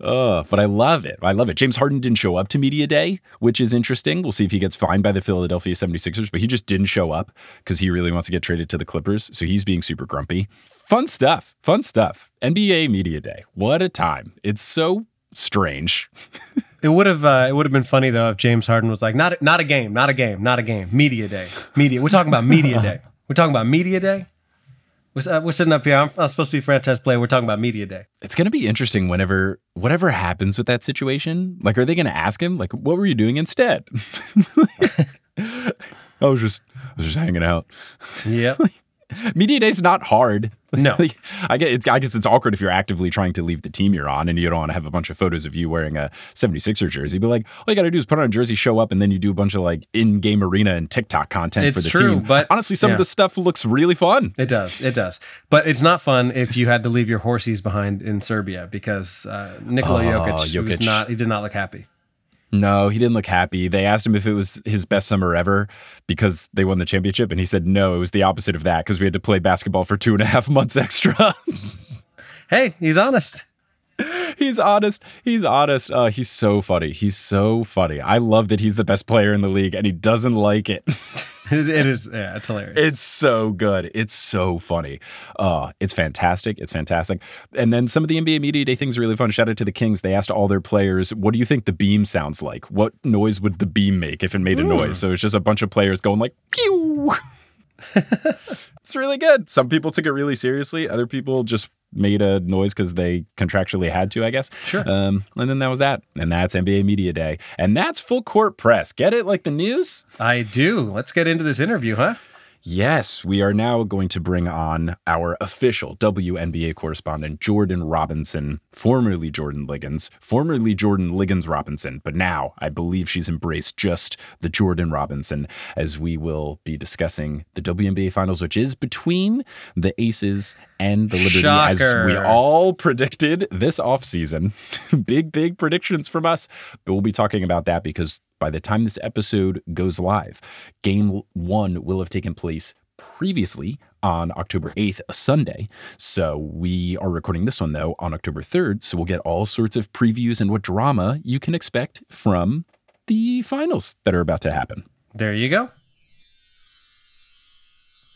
Uh, but I love it. I love it. James Harden didn't show up to Media Day, which is interesting. We'll see if he gets fined by the Philadelphia 76ers, but he just didn't show up because he really wants to get traded to the Clippers. So he's being super grumpy. Fun stuff. Fun stuff. NBA Media Day. What a time. It's so strange. it would have uh, it would have been funny though if James Harden was like, "Not not a game, not a game, not a game, media day, media." We're talking about media day. We're talking about media day. We're, uh, we're sitting up here. I'm, I'm supposed to be franchise player. We're talking about media day. It's going to be interesting whenever whatever happens with that situation. Like, are they going to ask him, like, what were you doing instead? I was just, I was just hanging out. Yep. Media day's not hard. No. Like, I guess it's I guess it's awkward if you're actively trying to leave the team you're on and you don't want to have a bunch of photos of you wearing a 76er jersey. But like, all you got to do is put on a jersey, show up, and then you do a bunch of like in-game arena and TikTok content for It's the true, team. but- honestly, some yeah. of the stuff looks really fun. It does. It does. But it's not fun if you had to leave your horses behind in Serbia because uh, Nikola Oh, Jokic, was not. He did not look happy. No, he didn't look happy. They asked him if it was his best summer ever because they won the championship, and he said no, it was the opposite of that because we had to play basketball for two and a half months extra. Hey, he's honest. he's honest. He's honest. Uh, he's so funny. He's so funny. I love that he's the best player in the league, and he doesn't like it. It is. Yeah, it's hilarious. It's so good. It's so funny. Uh, it's fantastic. It's fantastic. And then some of the NBA Media Day things are really fun. Shout out to the Kings. They asked all their players, what do you think the beam sounds like? What noise would the beam make if it made a noise? So it's just a bunch of players going like, pew. it's really good. Some people took it really seriously. Other people just made a noise because they contractually had to, I guess. Sure. Um, and then that was that. And that's NBA Media Day. And that's full court press. Get it like the news? I do. Let's get into this interview, huh? Yes, we are now going to bring on our official WNBA correspondent, Jordan Robinson, formerly Jordan Liggins, formerly Jordan Liggins Robinson, but now I believe she's embraced just the Jordan Robinson as we will be discussing the WNBA finals, which is between the Aces and the Liberty, as we all predicted this offseason. big, big predictions from us. But we'll be talking about that because by the time this episode goes live, game one will have taken place previously on October 8th, a Sunday. So we are recording this one though on October 3rd. So we'll get all sorts of previews and what drama you can expect from the finals that are about to happen. There you go.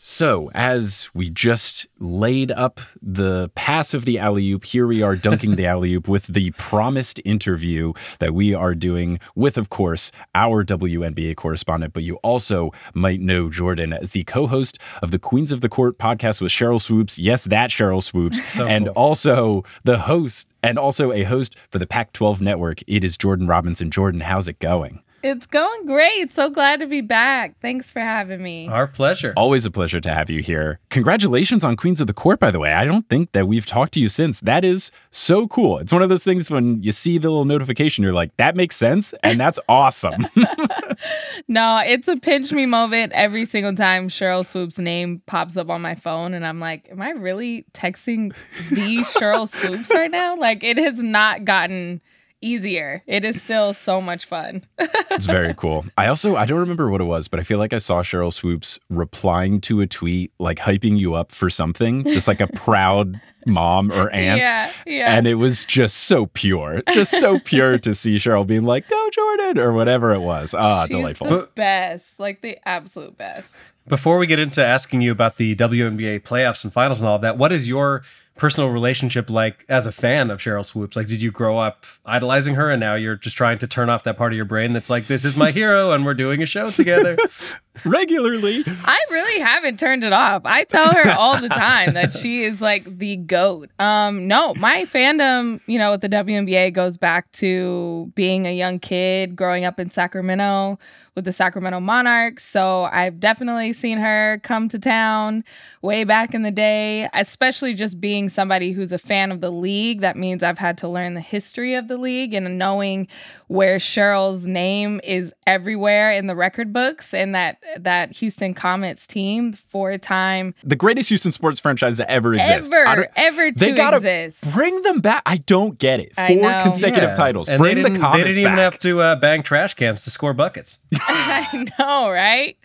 So, as we just laid up the pass of the alley oop, here we are dunking the alley oop with the promised interview that we are doing with, of course, our WNBA correspondent. But you also might know Jordan as the co host of the Queens of the Court podcast with Sheryl Swoopes. Yes, that Sheryl Swoopes. So and cool. also the host and also a host for the Pac 12 network. It is Jordan Robinson. Jordan, how's it going? It's going great. So glad to be back. Thanks for having me. Our pleasure. Always a pleasure to have you here. Congratulations on Queens of the Court, by the way. I don't think that we've talked to you since. That is so cool. It's one of those things when you see the little notification, you're like, that makes sense. And that's awesome. no, it's a pinch me moment every single time Sheryl Swoopes' name pops up on my phone. And I'm like, am I really texting the Sheryl Swoopes right now? Like, it has not gotten easier. It is still so much fun. it's very cool. I also I don't remember what it was, but I feel like I saw Sheryl Swoopes replying to a tweet like hyping you up for something, just like a proud mom or aunt. Yeah, yeah. And it was just so pure. Just so pure to see Sheryl being like, "Go Jordan" or whatever it was. Ah, She's delightful. The best. Like the absolute best. Before we get into asking you about the WNBA playoffs and finals and all of that, what is your personal relationship like as a fan of Sheryl Swoopes? Like, did you grow up idolizing her and now you're just trying to turn off that part of your brain that's like, this is my hero and we're doing a show together? Regularly. I really haven't turned it off. I tell her all the time that she is like the goat. Um, no, my fandom, you know, with the WNBA goes back to being a young kid growing up in Sacramento with the Sacramento Monarchs. So I've definitely seen her come to town way back in the day, especially just being somebody who's a fan of the league. That means I've had to learn the history of the league and knowing where Sheryl's name is everywhere in the record books and that that Houston Comets team for time the greatest Houston sports franchise that ever exists. Ever, ever to they gotta exist. Bring them back. I don't get it. I Four know. consecutive Yeah. titles. And bring the didn't, Comets they didn't even back. have to uh, bang trash cans to score buckets. I know, right?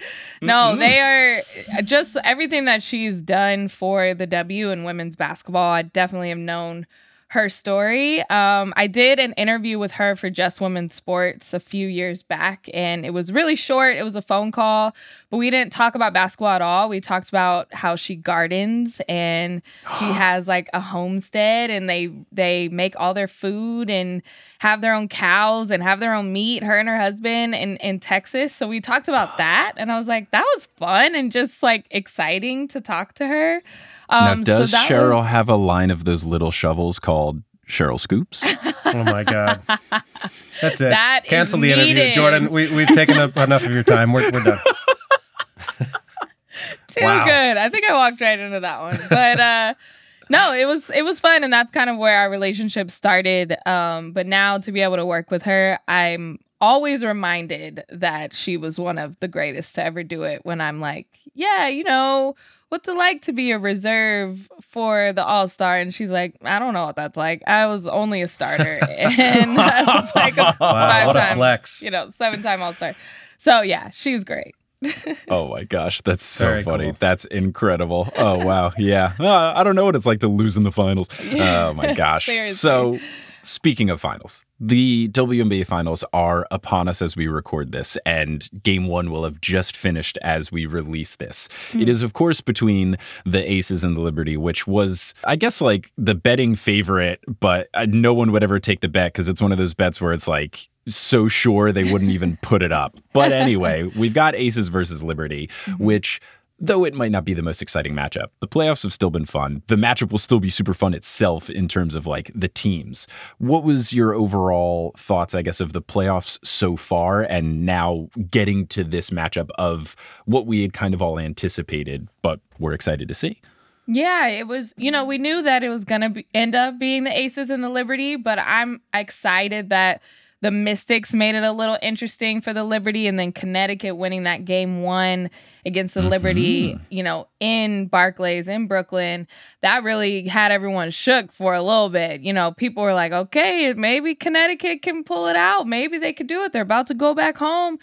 No, they are just everything that she's done for the W and women's basketball. I definitely have known her story. Um, I did an interview with her for Just Women Sports a few years back, and it was really short. It was a phone call, but we didn't talk about basketball at all. We talked about how she gardens and she has like a homestead, and they they make all their food and have their own cows and have their own meat. Her and her husband in in Texas. So we talked about that, and I was like, that was fun and just like exciting to talk to her. Um, now, does so Sheryl was- have a line of those little shovels called Sheryl Scoops? Oh my God. That's it. That Cancel the interview. Jordan, we, we've taken up enough of your time. We're, we're done. too Wow. good. I think I walked right into that one. But uh no, it was it was fun and that's kind of where our relationship started. Um but now to be able to work with her, I'm always reminded that she was one of the greatest to ever do it when I'm like, yeah, you know, what's it like to be a reserve for the All-Star and she's like, I don't know what that's like. I was only a starter and I was like a Wow, what a five-time, flex. you know, seven-time All-Star. So yeah, she's great. oh my gosh, that's so Very funny. cool. That's incredible. Oh wow, yeah. Uh, I don't know what it's like to lose in the finals. Oh my gosh. Seriously. So, speaking of finals, the WNBA finals are upon us as we record this, and Game One will have just finished as we release this. It is, of course, between the Aces and the Liberty, which was, I guess, like the betting favorite, but uh, no one would ever take the bet because it's one of those bets where it's like so sure they wouldn't even put it up. But anyway, we've got Aces versus Liberty, which though it might not be the most exciting matchup, the playoffs have still been fun. The matchup will still be super fun itself in terms of like the teams. What was your overall thoughts, I guess, of the playoffs so far and now getting to this matchup of what we had kind of all anticipated, but we're excited to see? Yeah, it was, you know, we knew that it was going to end up being the Aces and the Liberty, but I'm excited that the Mystics made it a little interesting for the Liberty and then Connecticut winning that game one against the Liberty, mm-hmm. you know, in Barclays in Brooklyn. That really had everyone shook for a little bit. You know, people were like, okay, maybe Connecticut can pull it out. Maybe they could do it. They're about to go back home.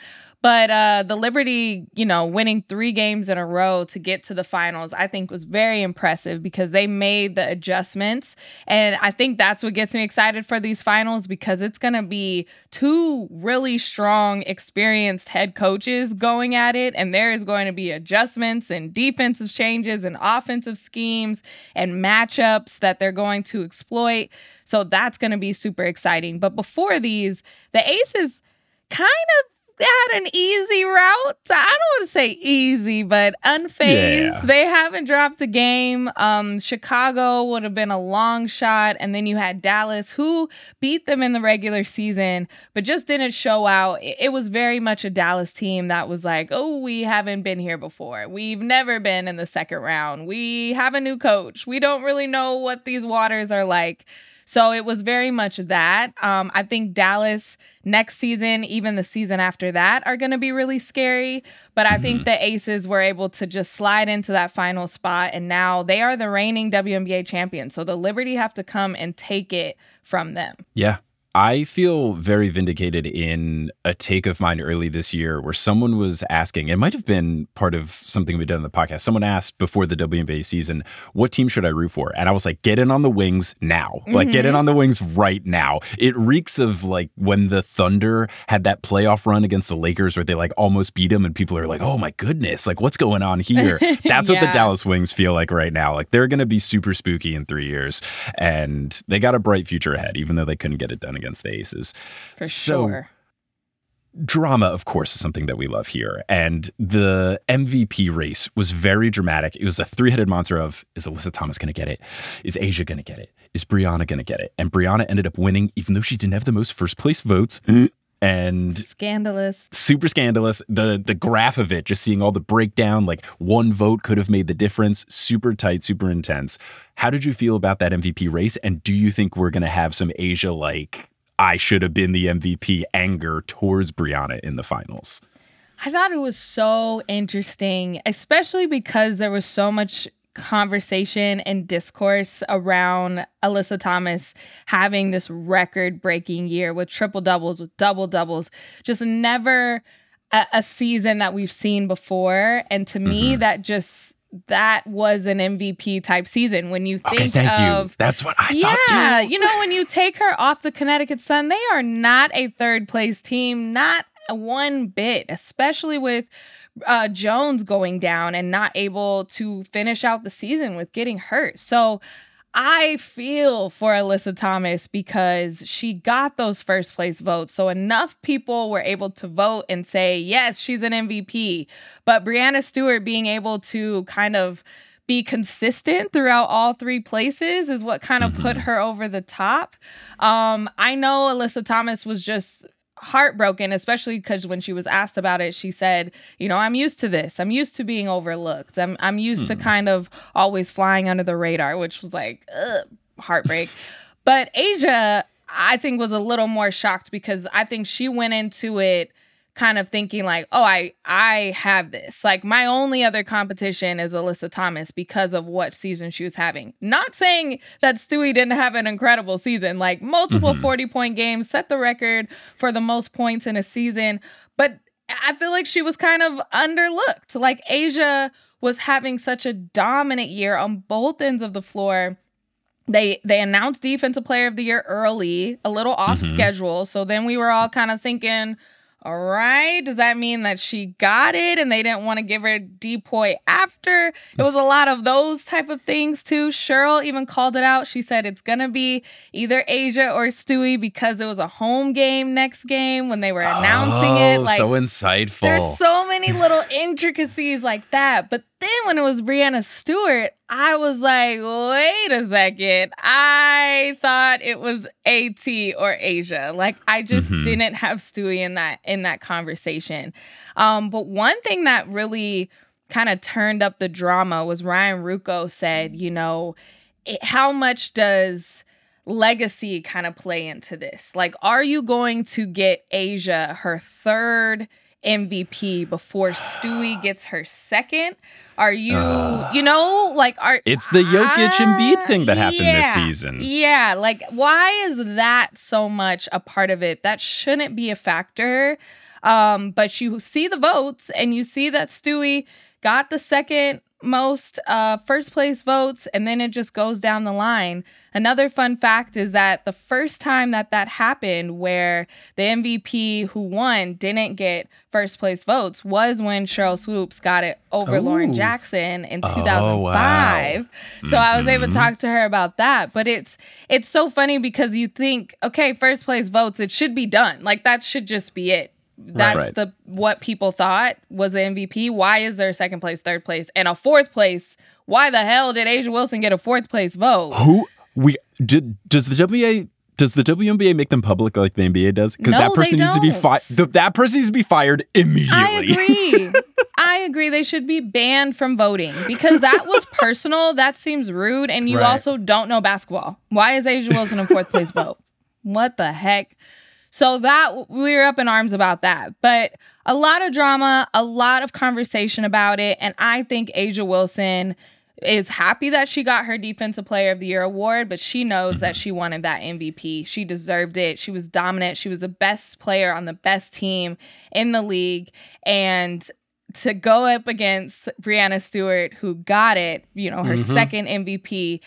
But uh, the Liberty, you know, winning three games in a row to get to the finals, I think was very impressive because they made the adjustments. And I think that's what gets me excited for these finals because it's going to be two really strong, experienced head coaches going at it. And there is going to be adjustments and defensive changes and offensive schemes and matchups that they're going to exploit. So that's going to be super exciting. But before these, the Aces kind of had an easy route. I don't want to say easy, but unfazed. Yeah. They haven't dropped a game. Um, Chicago would have been a long shot, and then you had Dallas, who beat them in the regular season, but just didn't show out. It, it was very much a Dallas team that was like, "Oh, we haven't been here before. We've never been in the second round. We have a new coach. We don't really know what these waters are like." So it was very much that. Um, I think Dallas next season, even the season after that, are going to be really scary. But I think the Aces were able to just slide into that final spot, and now they are the reigning WNBA champions. So the Liberty have to come and take it from them. Yeah. I feel very vindicated in a take of mine early this year where someone was asking, it might have been part of something we did on the podcast. Someone asked before the WNBA season, what team should I root for? And I was like, get in on the wings now. Like, get in mm-hmm. on the wings right now. It reeks of like when the Thunder had that playoff run against the Lakers where they like almost beat them and people are like, oh my goodness, like what's going on here? That's what the Dallas Wings feel like right now. Like, they're going to be super spooky in three years. And they got a bright future ahead, even though they couldn't get it done against the Aces. For So, sure. Drama, of course, is something that we love here. And the MVP race was very dramatic. It was a three headed monster of is Alyssa Thomas going to get it? Is A'ja going to get it? Is Breanna going to get it? And Breanna ended up winning, even though she didn't have the most first place votes. and Scandalous. super scandalous. The the graph of it, just seeing all the breakdown, like one vote could have made the difference. Super tight, super intense. How did you feel about that MVP race? And do you think we're gonna have some A'ja like I should have been the MVP anger towards Breanna in the finals? I thought it was so interesting, especially because there was so much conversation and discourse around Alyssa Thomas having this record breaking year with triple doubles, with double doubles, just never a, a season that we've seen before. And to me, mm-hmm. that just that was an MVP type season when you think Okay, thank of you. That's what I yeah, thought too. you know, when you take her off the Connecticut Sun, they are not a third place team, not one bit, especially with uh, Jones going down and not able to finish out the season with getting hurt. So I feel for Alyssa Thomas because she got those first place votes. So enough people were able to vote and say, yes, she's an MVP. But Breanna Stewart being able to kind of be consistent throughout all three places is what kind of put her over the top. Um, I know Alyssa Thomas was just heartbroken, especially because when she was asked about it, she said, "You know, I'm used to this. I'm used to being overlooked. I'm I'm used to hmm. kind of always flying under the radar," which was like ugh, heartbreak. but A'ja, I think, was a little more shocked because I think she went into it kind of thinking like, "Oh, I I have this. Like my only other competition is Alyssa Thomas because of what season she was having." Not saying that Stewie didn't have an incredible season, like multiple mm-hmm. 40-point games, set the record for the most points in a season, but I feel like she was kind of underlooked. Like A'ja was having such a dominant year on both ends of the floor they they announced defensive player of the year early, a little off mm-hmm. schedule. So then we were all kind of thinking, all right, does that mean that she got it and they didn't want to give her depoy after? It was a lot of those type of things too. Sheryl even called it out. She said it's gonna be either A'ja or Stewie because it was a home game next game when they were announcing it. Oh, Like so insightful. there's so many little intricacies like that. But then when it was Breanna Stewart, I was like, wait a second. I thought it was AT or A'ja. Like I just Mhm. didn't have Stewie in that in that conversation. Um, but one thing that really kind of turned up the drama was Ryan Ruocco said, you know, it, how much does legacy kind of play into this? Like, are you going to get A'ja her third MVP before Stewie gets her second? Are you, you know, like, are It's the Jokic Embiid thing that happened this season. Yeah, like why is that so much a part of it? That shouldn't be a factor. Um, but you see the votes and you see that Stewie got the second most uh first place votes and then it just goes down the line. Another fun fact is that the first time that that happened where the MVP who won didn't get first place votes was when Sheryl Swoopes got it over Lauren Jackson in Oh, 2005. So I was able to Mhm. talk to her about that. But it's it's so funny because you think, okay, first place votes, it should be done. Like that should just be it. That's Right. the what people thought was the MVP. Why is there second place, third place, and a fourth place? Why the hell did A'ja Wilson get a fourth place vote? Who we did? Does the WNBA does the WNBA make them public like the NBA does? Because No, that person needs to be fired. That person needs to be fired immediately. I agree. I agree. They should be banned from voting because that was personal. That seems rude. And you Right. also don't know basketball. Why is A'ja Wilson in fourth place vote? What the heck? So that we were up in arms about that. But a lot of drama, a lot of conversation about it. And I think A'ja Wilson is happy that she got her defensive player of the year award, but she knows that mm-hmm. she wanted that MVP. She deserved it. She was dominant. She was the best player on the best team in the league. And to go up against Breanna Stewart, who got it, you know, her mm-hmm. second MVP,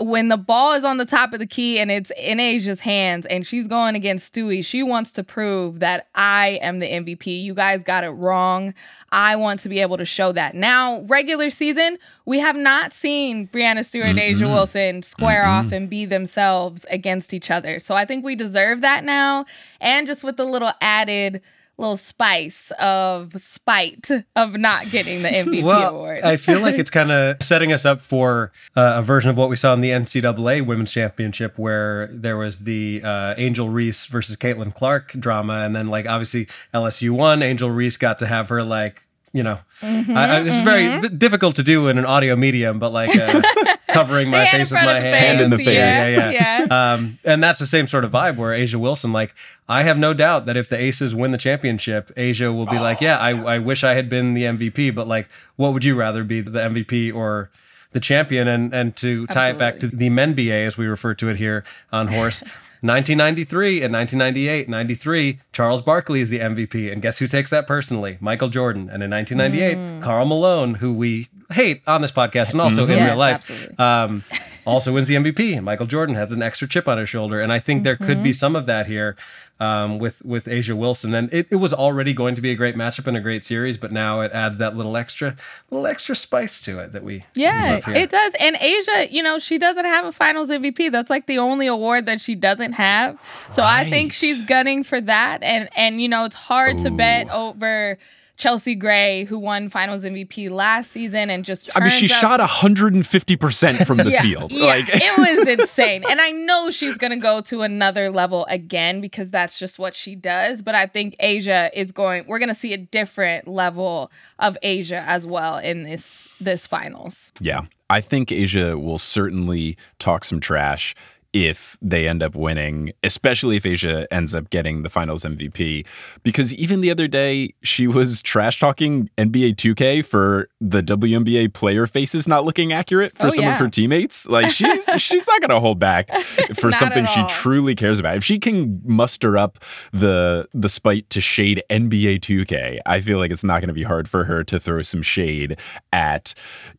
when the ball is on the top of the key and it's in A'ja's hands and she's going against Stewie, she wants to prove that I am the MVP. You guys got it wrong. I want to be able to show that. Now, regular season, we have not seen Breanna Stewart and A'ja Wilson square off and be themselves against each other. So I think we deserve that now. And just with the little added little spice of spite of not getting the MVP well, award. I feel like it's kind of setting us up for uh, a version of what we saw in the NCAA Women's Championship, where there was the uh, Angel Reese versus Caitlin Clark drama, and then like obviously LSU won. Angel Reese got to have her like you know, Mm-hmm, I, I, this is very difficult to do in an audio medium, but like uh, covering my face with my hand, Hand in the face, face. Yeah, yeah, yeah. Um, and that's the same sort of vibe where A'ja Wilson, like, I have no doubt that if the Aces win the championship, A'ja will be like, yeah, I, I wish I had been the MVP, but like, what would you rather be, the MVP or the champion? And and to tie it back to the men BA, as we refer to it here on Horse. 1993 and 1998, 93, Charles Barkley is the MVP. And guess who takes that personally? Michael Jordan. And in 1998, Karl Malone, who we hate on this podcast and also in Yes, real life, um, also wins the MVP. Michael Jordan has an extra chip on his shoulder, and I think there could Mm-hmm. be some of that here um, with with A'ja Wilson. And it, it was already going to be a great matchup and a great series, but now it adds that little extra little extra spice to it that we Yeah, it does. And A'ja, you know, she doesn't have a finals MVP. That's like the only award that she doesn't have. So I think she's gunning for that. And and you know, it's hard to bet over Chelsea Gray, who won finals MVP last season and just I mean, she turns shot 150% from the yeah, field. Yeah, Like it was insane. And I know she's going to go to another level again because that's just what she does. But I think A'ja is going, we're going to see a different level of A'ja as well in this this finals. Yeah. I think A'ja will certainly talk some trash if they end up winning, especially if A'ja ends up getting the finals MVP. Because even the other day, she was trash talking NBA 2K for the WNBA player faces not looking accurate for Oh, some yeah. of her teammates. Like she's she's not gonna hold back for something she truly cares about. If she can muster up the the spite to shade NBA 2K, I feel like it's not gonna be hard for her to throw some shade at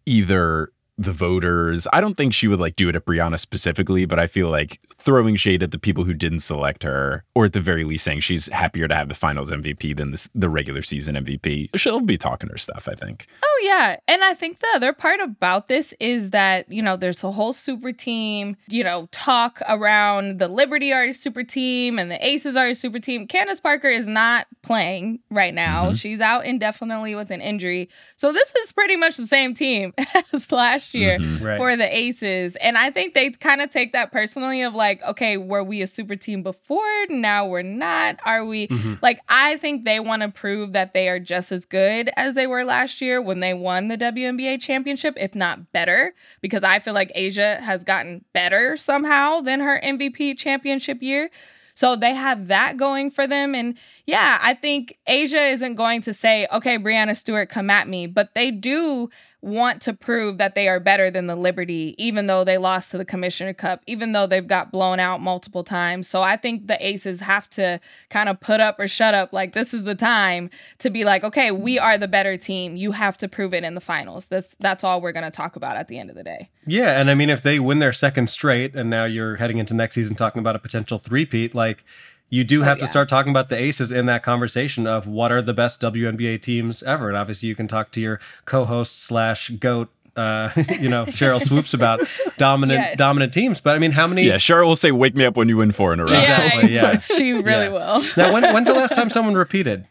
either the voters. I don't think she would like do it at Breanna specifically, but I feel like throwing shade at the people who didn't select her, or at the very least saying she's happier to have the finals MVP than this, the regular season MVP. She'll be talking her stuff, I think. Oh yeah, and I think the other part about this is that you know there's a whole super team, you know, talk around the Liberty are a super team and the Aces are a super team. Candace Parker is not playing right now; mm-hmm. she's out indefinitely with an injury. So this is pretty much the same team as last year mm-hmm. Right. for the Aces, and I think they kind of take that personally of like, okay, were we a super team before? Now we're not. Are we? Mm-hmm. Like, I think they want to prove that they are just as good as they were last year when they won the WNBA championship, if not better, because I feel like A'ja has gotten better somehow than her MVP championship year. So they have that going for them. And yeah, I think A'ja isn't going to say, okay, Breanna Stewart, come at me, but they do want to prove that they are better than the Liberty, even though they lost to the Commissioner Cup, even though they've got blown out multiple times. So I think the Aces have to kind of put up or shut up. Like, this is the time to be like, okay, we are the better team. You have to prove it in the finals. That's that's all we're gonna talk about at the end of the day. Yeah, and I mean, if they win their second straight, and now you're heading into next season talking about a potential three-peat, like you do have to Oh, yeah. start talking about the aces in that conversation of what are the best WNBA teams ever. And obviously, you can talk to your co-host slash goat uh, you know, Sheryl Swoopes about dominant Yes. dominant teams. But I mean, how many? Yeah, Sheryl will say, "Wake me up when you win four in a row." Exactly, yeah. she really Yeah. will. Now, when, when's the last time someone repeated?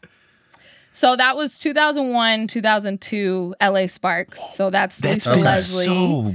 So that was 2001, 2002 LA Sparks. So that's, That's Lisa been Leslie. so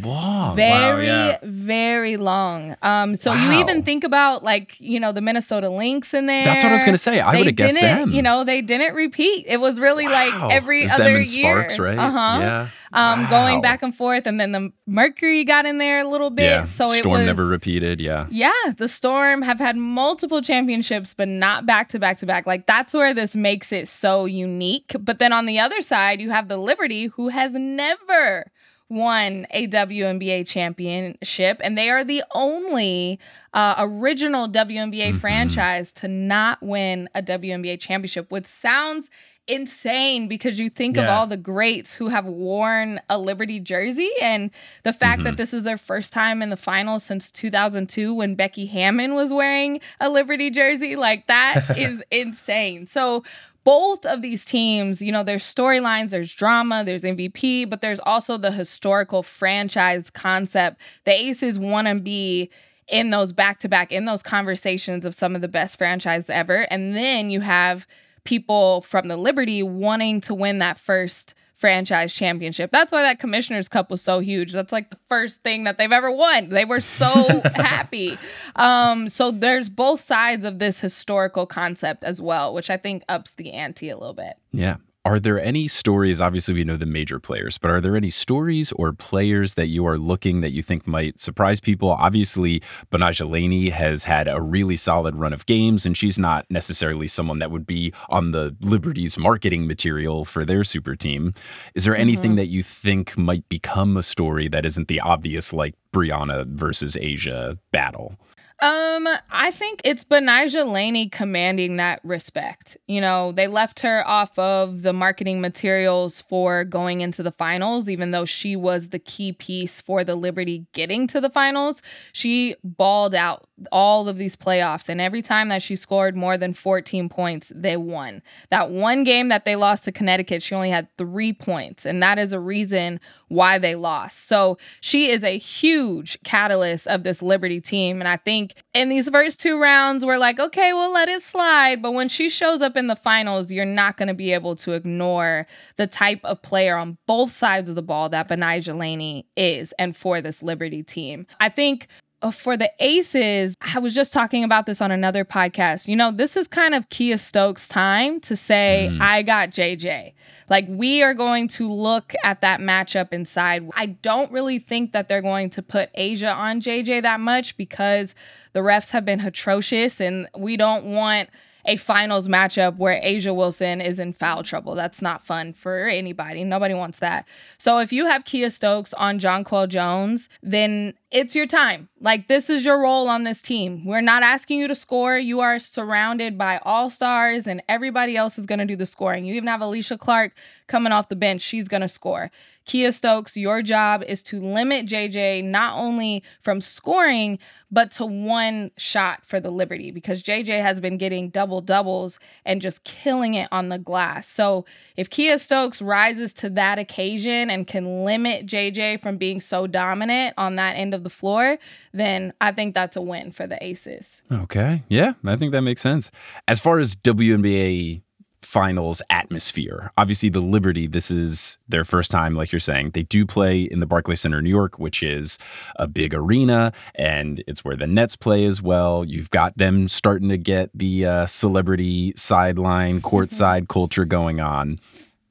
long. very yeah. very long um so Wow. you even think about like you know the minnesota lynx in there That's what I was gonna say. I would've guessed them. you know they didn't repeat it was really Wow. like every other year Sparks, right? uh-huh Yeah. Um Wow. going back and forth and then the mercury got in there a little bit Yeah. so it was. Storm never repeated. Yeah. yeah, the Storm have had multiple championships, but not back to back to back. Like that's where this makes it so unique. But then on the other side, you have the Liberty, who has never won a WNBA championship, and they are the only uh, original WNBA franchise to not win a WNBA championship, which sounds insane because you think of all the greats who have worn a Liberty jersey and the fact that mm-hmm. this is their first time in the finals since 2002 when Becky Hammon was wearing a Liberty jersey like that is insane. So both of these teams, you know, there's storylines, there's drama, there's MVP, but there's also the historical franchise concept. The Aces want to be in those back to back, in those conversations of some of the best franchises ever. And then you have people from the Liberty wanting to win that first franchise championship. That's why that Commissioner's Cup was so huge. That's like the first thing that they've ever won. They were so happy. Um, so there's both sides of this historical concept as well, which I think ups the ante a little bit. Yeah. Are there any stories? Obviously, we know the major players, but are there any stories or players that you are looking that you think might surprise people? Obviously, Betnijah Laney has had a really solid run of games, and she's not necessarily someone that would be on the Liberty's marketing material for their super team. Is there anything mm-hmm. that you think might become a story that isn't the obvious, like Breanna versus A'ja battle? Um, I think it's Betnijah Laney commanding that respect. You know, they left her off of the marketing materials for going into the finals, even though she was the key piece for the Liberty getting to the finals. She balled out all of these playoffs, and every time that she scored more than 14 points, they won. That one game that they lost to Connecticut, she only had three points, and that is a reason why they lost. So she is a huge catalyst of this Liberty team. And I think in these first two rounds, we're like, okay, we'll let it slide. But when she shows up in the finals, you're not going to be able to ignore the type of player on both sides of the ball that Betnijah Laney is and for this Liberty team. I think Uh, for the aces, I was just talking about this on another podcast. You know, this is kind of Kiah Stokes' time to say, mm. I got JJ. Like, we are going to look at that matchup inside. I don't really think that they're going to put A'ja on JJ that much because the refs have been atrocious and we don't want a finals matchup where A'ja Wilson is in foul trouble. That's not fun for anybody. Nobody wants that. So if you have Kiah Stokes on Jonquel Jones, then it's your time. Like this is your role on this team. We're not asking you to score. You are surrounded by all stars and everybody else is going to do the scoring. You even have Alysha Clark coming off the bench. She's going to score. Kiah Stokes, your job is to limit JJ not only from scoring, but to one shot for the Liberty because JJ has been getting double doubles and just killing it on the glass. So if Kiah Stokes rises to that occasion and can limit JJ from being so dominant on that end of the floor, then I think that's a win for the Aces. Okay. Yeah, I think that makes sense. As far as WNBA finals atmosphere, obviously the Liberty, this is their first time, like you're saying. They do play in the Barclays Center, New York, which is a big arena, and it's where the Nets play as well. You've got them starting to get the uh, celebrity sideline, courtside culture going on.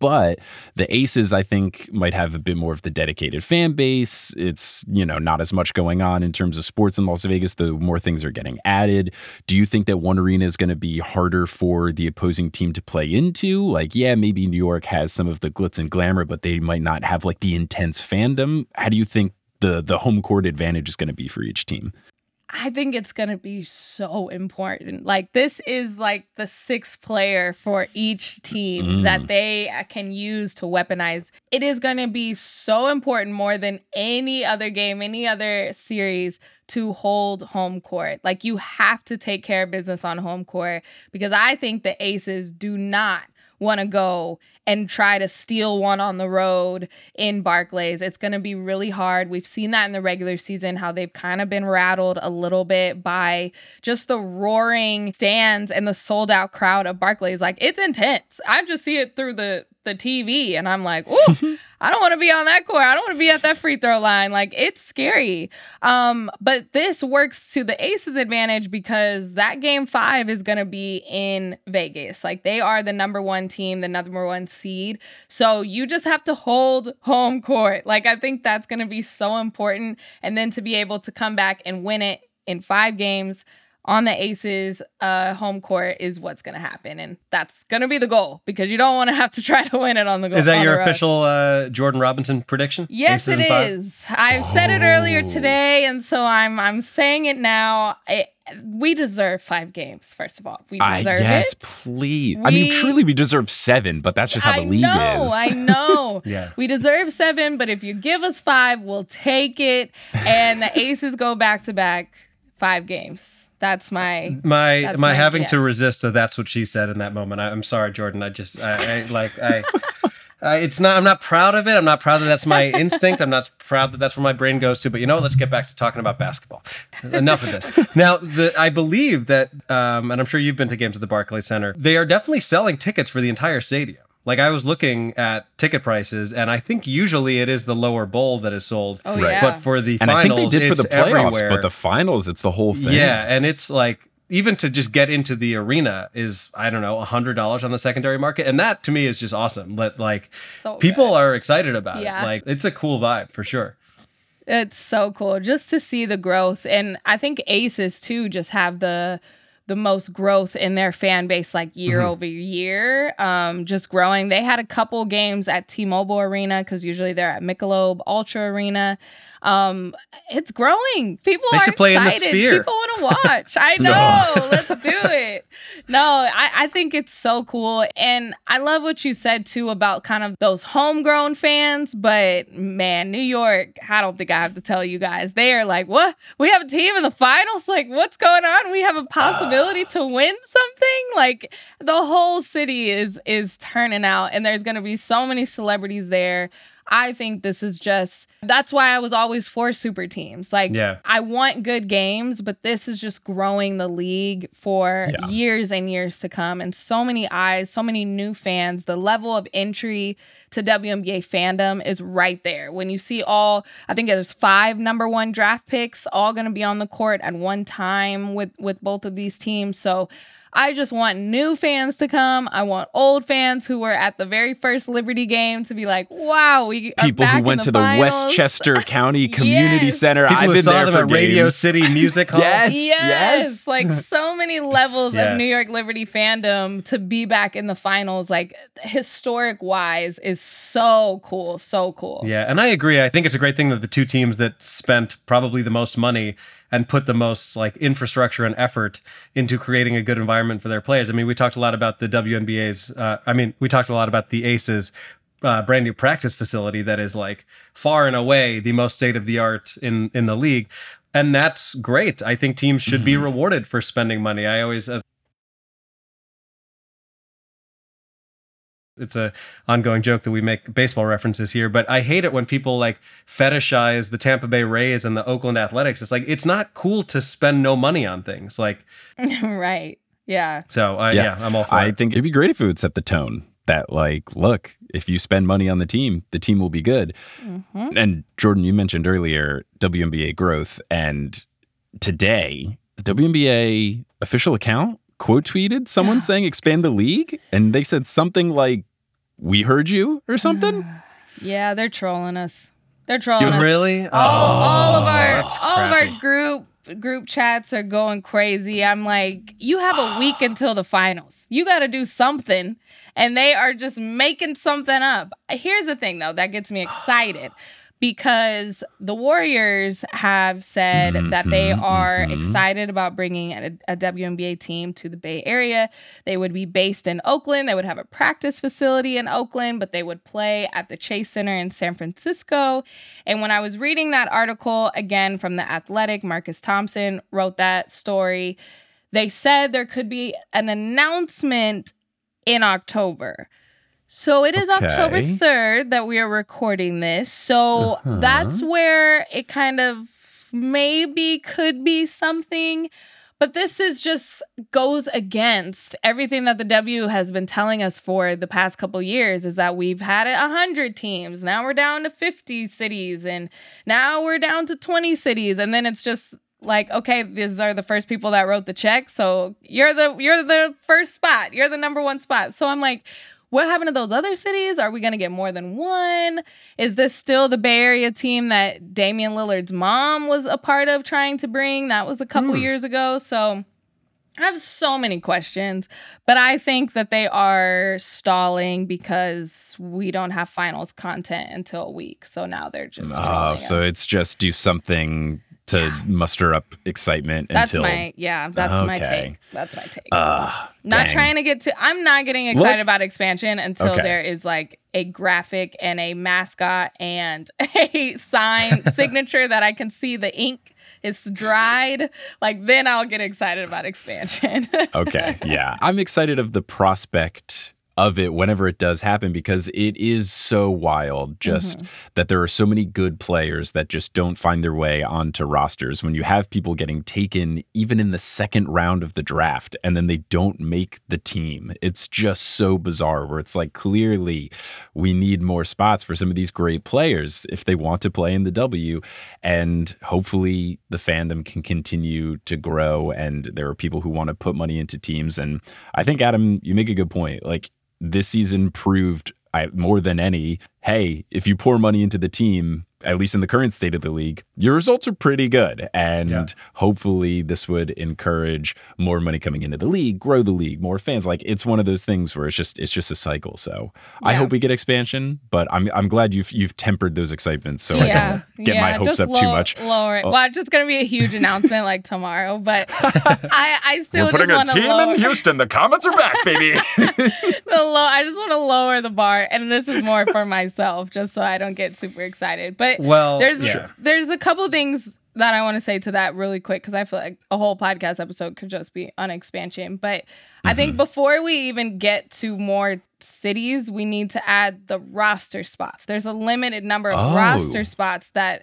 But the Aces, I think, might have a bit more of the dedicated fan base. It's, you know, not as much going on in terms of sports in Las Vegas, the more things are getting added. Do you think that one arena is going to be harder for the opposing team to play into? Like, yeah, maybe New York has some of the glitz and glamour, but they might not have like the intense fandom. How do you think the the home court advantage is going to be for each team? I think it's going to be so important. Like, this is like the sixth player for each team that they uh, can use to weaponize. It is going to be so important more than any other game, any other series to hold home court. Like, you have to take care of business on home court because I think the Aces do not want to go and try to steal one on the road in Barclays. It's going to be really hard. We've seen that in the regular season, how they've kind of been rattled a little bit by just the roaring stands and the sold out crowd of Barclays. Like it's intense. I just see it through the the TV and I'm like, ooh, I don't want to be on that court. I don't want to be at that free throw line. Like it's scary. Um, but this works to the Aces advantage because that game five is gonna be in Vegas. Like they are the number one team, the number one seed. So you just have to hold home court. Like I think that's gonna be so important. And then to be able to come back and win it in five games on the Aces uh, home court is what's going to happen, and that's going to be the goal because you don't want to have to try to win it on the goal. Is that your official uh, Jordan Robinson prediction? Yes, it in five? is. Said it earlier today, and so I'm I'm saying it now. It, we deserve five games. First of all, we deserve yes, it. please. I mean, truly, we deserve seven, but that's just how the I league know, is. I know. Yeah. We deserve seven, but if you give us five, we'll take it. And the Aces go back to back five games. That's my My That's my my having to resist a that's what she said in that moment. I, I'm sorry, Jordan. I just I, I like I. I, it's not. I'm not proud of it. I'm not proud that that's my instinct. I'm not proud that that's where my brain goes to. But you know, what? let's get back to talking about basketball. Enough of this. Now, the I believe that, um, and I'm sure you've been to games at the Barclays Center. They are definitely selling tickets for the entire stadium. Like I was looking at ticket prices, and I think usually it is the lower bowl that is sold. Oh, Right. yeah. But for the and I finals, think they did for it's the playoffs, everywhere. but the finals, it's the whole thing. Yeah, and it's like even to just get into the arena is I don't know a hundred dollars on the secondary market, and that to me is just awesome. Let like So people good. are excited about Yeah. it. Like it's a cool vibe for sure. It's so cool just to see the growth. And I think Aces too just have the the most growth in their fan base like year Mm-hmm. over year. Um just growing. They had a couple games at T-Mobile Arena cuz usually they're at Michelob Ultra Arena. Um it's growing. People They are should play in the excited. Sphere. People want to watch. I know. Let's do it. No, I, I think it's so cool. And I love what you said too about kind of those homegrown fans. But man, New York, I don't think I have to tell you guys. They are like, what? We have a team in the finals? Like, what's going on? We have a possibility ah. to win something? Like the whole city is is turning out and there's gonna be so many celebrities there. I think this is just that's why I was always for super teams. Like Yeah. I want good games, but this is just growing the league for Yeah. years and years to come. And so many eyes, so many new fans. The level of entry to WNBA fandom is right there. When you see all, I think there's five number one draft picks all going to be on the court at one time with with both of these teams. So. I just want new fans to come. I want old fans who were at the very first Liberty game to be like, "Wow, we are People who went the to the finals." Westchester County Community Yes. Center. People I've been saw there them for at Radio. City Music Hall. Yes, Yes, yes. like so many levels Yeah. of New York Liberty fandom to be back in the finals, like historic wise, is so cool, so cool. Yeah, and I agree. I think it's a great thing that the two teams that spent probably the most money and put the most like infrastructure and effort into creating a good environment for their players. I mean, we talked a lot about the WNBA's. Uh, I mean, we talked a lot about the Aces. Uh, brand new practice facility that is like far and away the most state of the art in in the league, and that's great. I think teams should be rewarded for spending money. I always, as it's a ongoing joke that we make baseball references here, but I hate it when people like fetishize the Tampa Bay Rays and the Oakland Athletics. It's like it's not cool to spend no money on things. Like right. Yeah. so, uh, yeah. I'm all for I it. think it'd be great if it would set the tone that, like, look, if you spend money on the team, the team will be good. Mm-hmm. And Jordan, you mentioned earlier WNBA growth, and today the WNBA official account quote tweeted someone saying expand the league, and they said something like, "We heard you" or something. Yeah, they're trolling us. They're trolling You us. really? all, all of our Oh, that's all of our group group chats are going crazy. I'm like, you have a week until the finals. You got to do something, and they are just making something up. Here's the thing, though, that gets me excited. Because the Warriors have said that they Mhm, are mhm. excited about bringing a, a WNBA team to the Bay Area. They would be based in Oakland. They would have a practice facility in Oakland, but they would play at the Chase Center in San Francisco. And when I was reading that article, again from The Athletic, Marcus Thompson wrote that story. They said there could be an announcement in October. So it is Okay. October 3rd that we are recording this. So Uh-huh. that's where it kind of maybe could be something. But this is just goes against everything that the W has been telling us for the past couple years is that we've had it 100 teams. Now we're down to 50 cities and now we're down to 20 cities and then it's just like okay these are the first people that wrote the check so you're the you're the first spot you're the number one spot so i'm like what happened to those other cities? Are we going to get more than one? Is this still the Bay Area team that Damian Lillard's mom was a part of trying to bring? That was a couple hmm. years ago. So I have so many questions, but I think that they are stalling because we don't have finals content until a week. So now they're just. Oh, so us. it's just do something to muster up excitement That's until my yeah. That's my take. That's my take. uh, not dang. trying to get to. I'm not getting excited Look- about expansion until Okay. there is like a graphic and a mascot and a sign signature that I can see the ink is dried. Like then I'll get excited about expansion. okay, yeah. I'm excited of the prospect of it whenever it does happen because it is so wild just Mm-hmm. that there are so many good players that just don't find their way onto rosters when you have people getting taken even in the second round of the draft and then they don't make the team it's just so bizarre where it's like clearly we need more spots for some of these great players if they want to play in the W and hopefully the fandom can continue to grow and there are people who want to put money into teams and I think Adam you make a good point like this season proved I, more than any hey if you pour money into the team at least in the current state of the league your results are pretty good and Yeah. hopefully this would encourage more money coming into the league grow the league more fans like it's one of those things where it's just it's just a cycle so i hope we get expansion but i'm i'm glad you've you've tempered those excitements so i yeah, don't get yeah, my hopes up low- too much Oh. Lower it. Oh. Well, it's just gonna be a huge announcement like tomorrow, but I I still just want to lower. In Houston the comments are back baby the low, I just want to lower the bar, and this is more for myself, just so I don't get super excited. But Well, there's yeah. there's a couple things that I want to say to that really quick because I feel like a whole podcast episode could just be on expansion. But I Mm-hmm. think before we even get to more cities, we need to add the roster spots. There's a limited number of Oh. roster spots that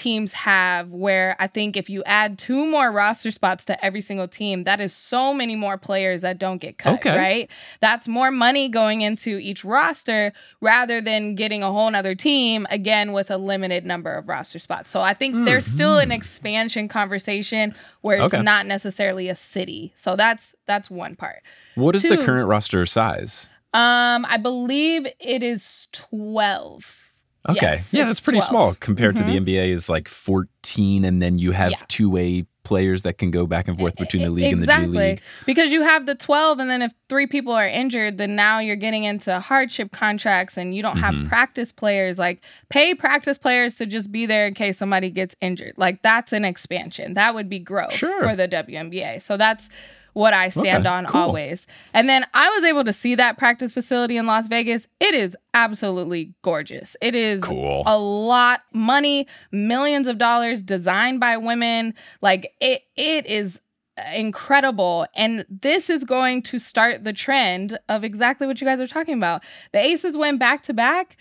teams have where I think if you add two more roster spots to every single team, that is so many more players that don't get cut, Okay. right? That's more money going into each roster rather than getting a whole nother team again with a limited number of roster spots. So I think there's still an expansion conversation where it's Okay. not necessarily a city. So that's that's one part. what is the current roster size Um, I believe it is twelve. Okay. Yes, yeah, that's pretty 12. small compared to the Mhm. NBA is like 14 and then you have Yeah. two-way players that can go back and forth between the league exactly. and the G League. Because you have the 12, and then if three people are injured, then now you're getting into hardship contracts and you don't Mm-hmm. have practice players. Like, pay practice players to just be there in case somebody gets injured. Like, that's an expansion. That would be growth Sure. for the WNBA. So that's what I stand Okay, on cool. always. And then I was able to see that practice facility in Las Vegas. It is absolutely gorgeous. It is Cool. a lot money, millions of dollars designed by women. Like it it is incredible and this is going to start the trend of exactly what you guys are talking about. The Aces went back to back.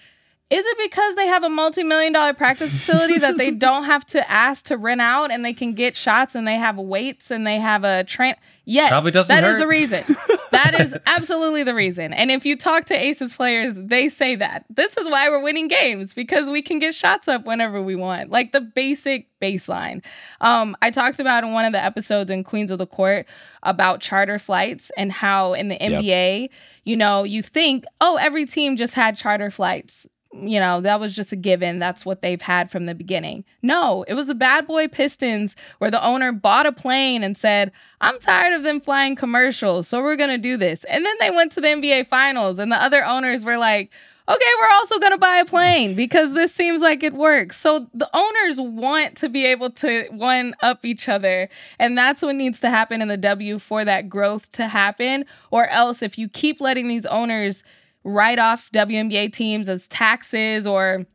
Is it because they have a multi-million dollar practice facility that they don't have to ask to rent out and they can get shots and they have weights and they have a train? Yes, Probably doesn't that is hurt. the reason. that is absolutely the reason. And if you talk to Aces players, they say that. This is why we're winning games because we can get shots up whenever we want. Like the basic baseline. Um, I talked about in one of the episodes in Queens of the Court about charter flights and how in the NBA, you know, you think, oh, every team just had charter flights you know, that was just a given. That's what they've had from the beginning. No, it was the bad boy Pistons where the owner bought a plane and said, I'm tired of them flying commercials, so we're going to do this. And then they went to the NBA finals, and the other owners were like, okay, we're also going to buy a plane because this seems like it works. So the owners want to be able to one up each other. And that's what needs to happen in the W for that growth to happen. Or else, if you keep letting these owners write off WNBA teams as taxes or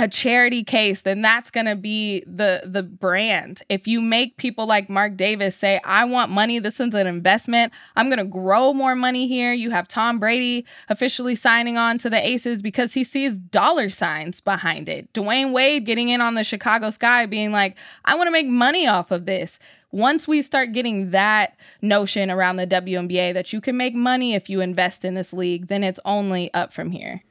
a charity case, then that's going to be the the brand. If you make people like Mark Davis say, "I want money. This is an investment. I'm going to grow more money here." You have Tom Brady officially signing on to the Aces because he sees dollar signs behind it. Dwyane Wade getting in on the Chicago Sky being like, "I want to make money off of this." Once we start getting that notion around the WNBA that you can make money if you invest in this league, then it's only up from here.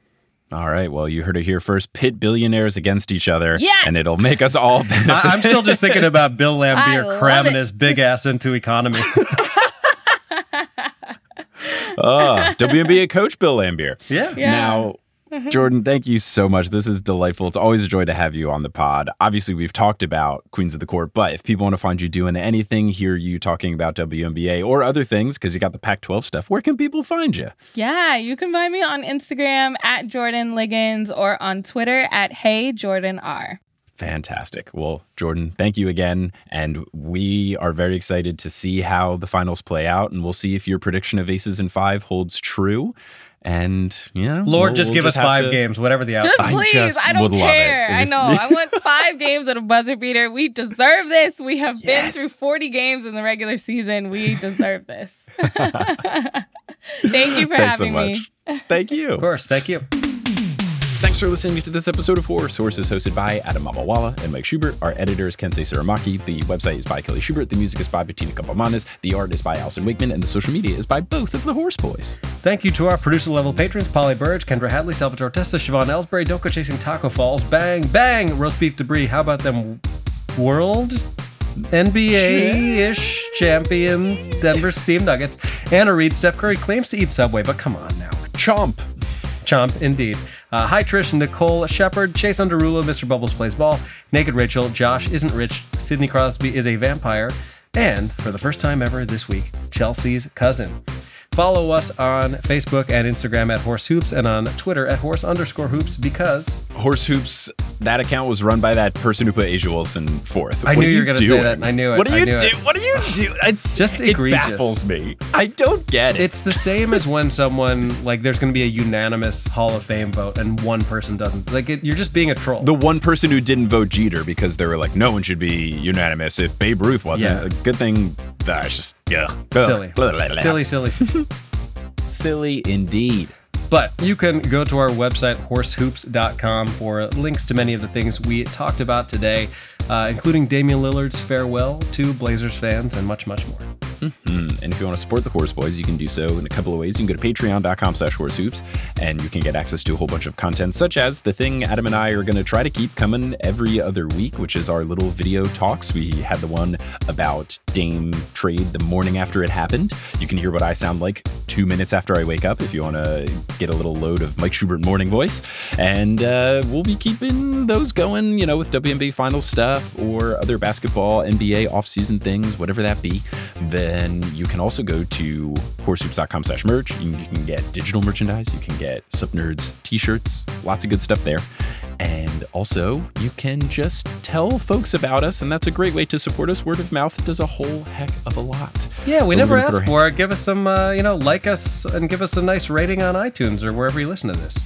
All right. Well, you heard it here first. Pit billionaires against each other. Yes! And it'll make us all benefit. I, am still just thinking about Bill I Laimbeer cramming it. his big ass into economy. Ah, oh, WNBA coach Bill Laimbeer. yeah. Yeah. Now, Jordan, thank you so much. This is delightful. It's always a joy to have you on the pod. Obviously, we've talked about Queens of the Court, but if people want to find you doing anything, hear you talking about WNBA or other things, because you got the Pac 12 stuff, where can people find you? Yeah, you can find me on Instagram at Jordan Liggins or on Twitter at Hey Jordan R. Fantastic. Well, Jordan, thank you again. And we are very excited to see how the finals play out. And we'll see if your prediction of aces and five holds true. And, you know, Lord, we'll- just we'll give us five to- games, whatever the outcome. Just I please, just I don't would care. I know. I want five games at a buzzer beater. We deserve this. We have been through 40 games in the regular season. We deserve this. Thank you for Thanks so having me. much. Thank you. Of course. Thank you. Thanks for listening to this episode of Horse. Horse is hosted by Adam Mamawala and Mike Schubert. Our editor is Kensei Tsurumaki. The website is by Kelly Schubert. The music is by Bettina Campomanes. The art is by Allyson Wakeman. And the social media is by both of the Horse Boys. Thank you to our producer level patrons Polly Burge, Kendra Hadley, Salvatore Testa, Siobhan Ellsbury, Don't Go Chasing Taco Falls, Bang, Bang, Roast Beef Debris. How about them World NBA ish champions, Denver Steam Nuggets? Anna Reed, Steph Curry claims to eat Subway, but come on now. Chomp. Chomp, indeed. Uh, hi, Trish, Nicole Shepard, Chase Underrulo, Mr. Bubbles Plays Ball, Naked Rachel, Josh Isn't Rich, Sidney Crosby is a vampire, and for the first time ever this week, Chelsea's cousin. Follow us on Facebook and Instagram at Horse Hoops and on Twitter at Horse underscore Hoops because Horse Hoops, that account was run by that person who put A'ja Wilson fourth. I What knew you were gonna say that. I knew it. What do you do? it. What do you do? It's Just it egregious. baffles me. I don't get it. it's the same as when someone, like, there's going to be a unanimous Hall of Fame vote and one person doesn't. Like, it, you're just being a troll. the one person who didn't vote Jeter because they were like, no one should be unanimous if Babe Ruth wasn't. Yeah. Good thing. That's just yeah. silly. Silly, silly, silly. indeed. But you can go to our website, horsehoops.com, for links to many of the things we talked about today, uh, including Damian Lillard's farewell to Blazers fans and much, much more. Mm, And if you want to support the Horse Boys, you can do so in a couple of ways. You can go to patreon.com slash horsehoops and you can get access to a whole bunch of content, such as the thing Adam and I are going to try to keep coming every other week, which is our little video talks. We had the one about Dame trade the morning after it happened. You can hear what I sound like two minutes after I wake up if you want to get a little load of Mike Schubert morning voice. And uh, we'll be keeping those going, you know, with WNBA final stuff or other basketball, NBA offseason things, whatever that be. Then you can also go to horsehoops.com slash merch. You, can get digital merchandise. You can get Sup Nerds t-shirts. Lots of good stuff there. And also, you can just tell folks about us, and that's a great way to support us. Word of mouth does a whole heck of a lot. Yeah, we never we're gonna put asked for it. Give us some, uh, you know, like us and give us a nice rating on iTunes or wherever you listen to this.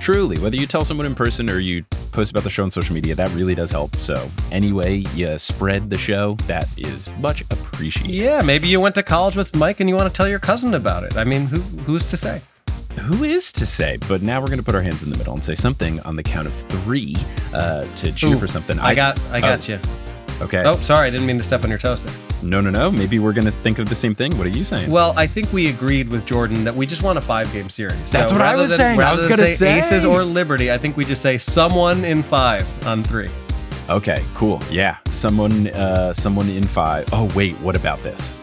Truly, whether you tell someone in person or you post about the show on social media, that really does help. So, anyway, you spread the show, that is much appreciated. Yeah, maybe you went to college with Mike and you want to tell your cousin about it. I mean, who who's to say? Who is to say? But now we're going to put our hands in the middle and say something on the count of three uh, to cheer Ooh, for something. I got, I got oh, you. Okay. Oh, sorry, I didn't mean to step on your toes there. No, no, no. Maybe we're going to think of the same thing. What are you saying? Well, I think we agreed with Jordan that we just want a five-game series. That's what I was than, saying. I was gonna say Aces or Liberty, I think we just say someone in five on three. Okay, cool. Yeah, someone, uh, someone in five. Oh wait, what about this?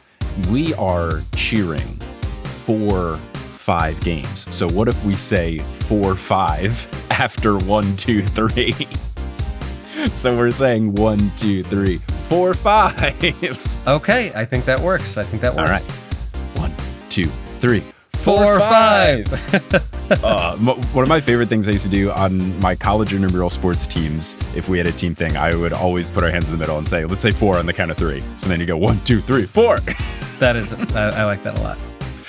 We are cheering for five games. So what if we say four five after one two three? so we're saying one two three four five. Okay, I think that works. I think that works. right, one two three. Four, five. uh, m- one of my favorite things I used to do on my college intramural sports teams, if we had a team thing, I would always put our hands in the middle and say, let's say four on the count of three. So then you go one, two, three, four. that is, I, I like that a lot.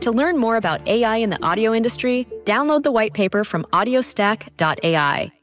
To learn more about AI in the audio industry, download the white paper from audiostack.ai.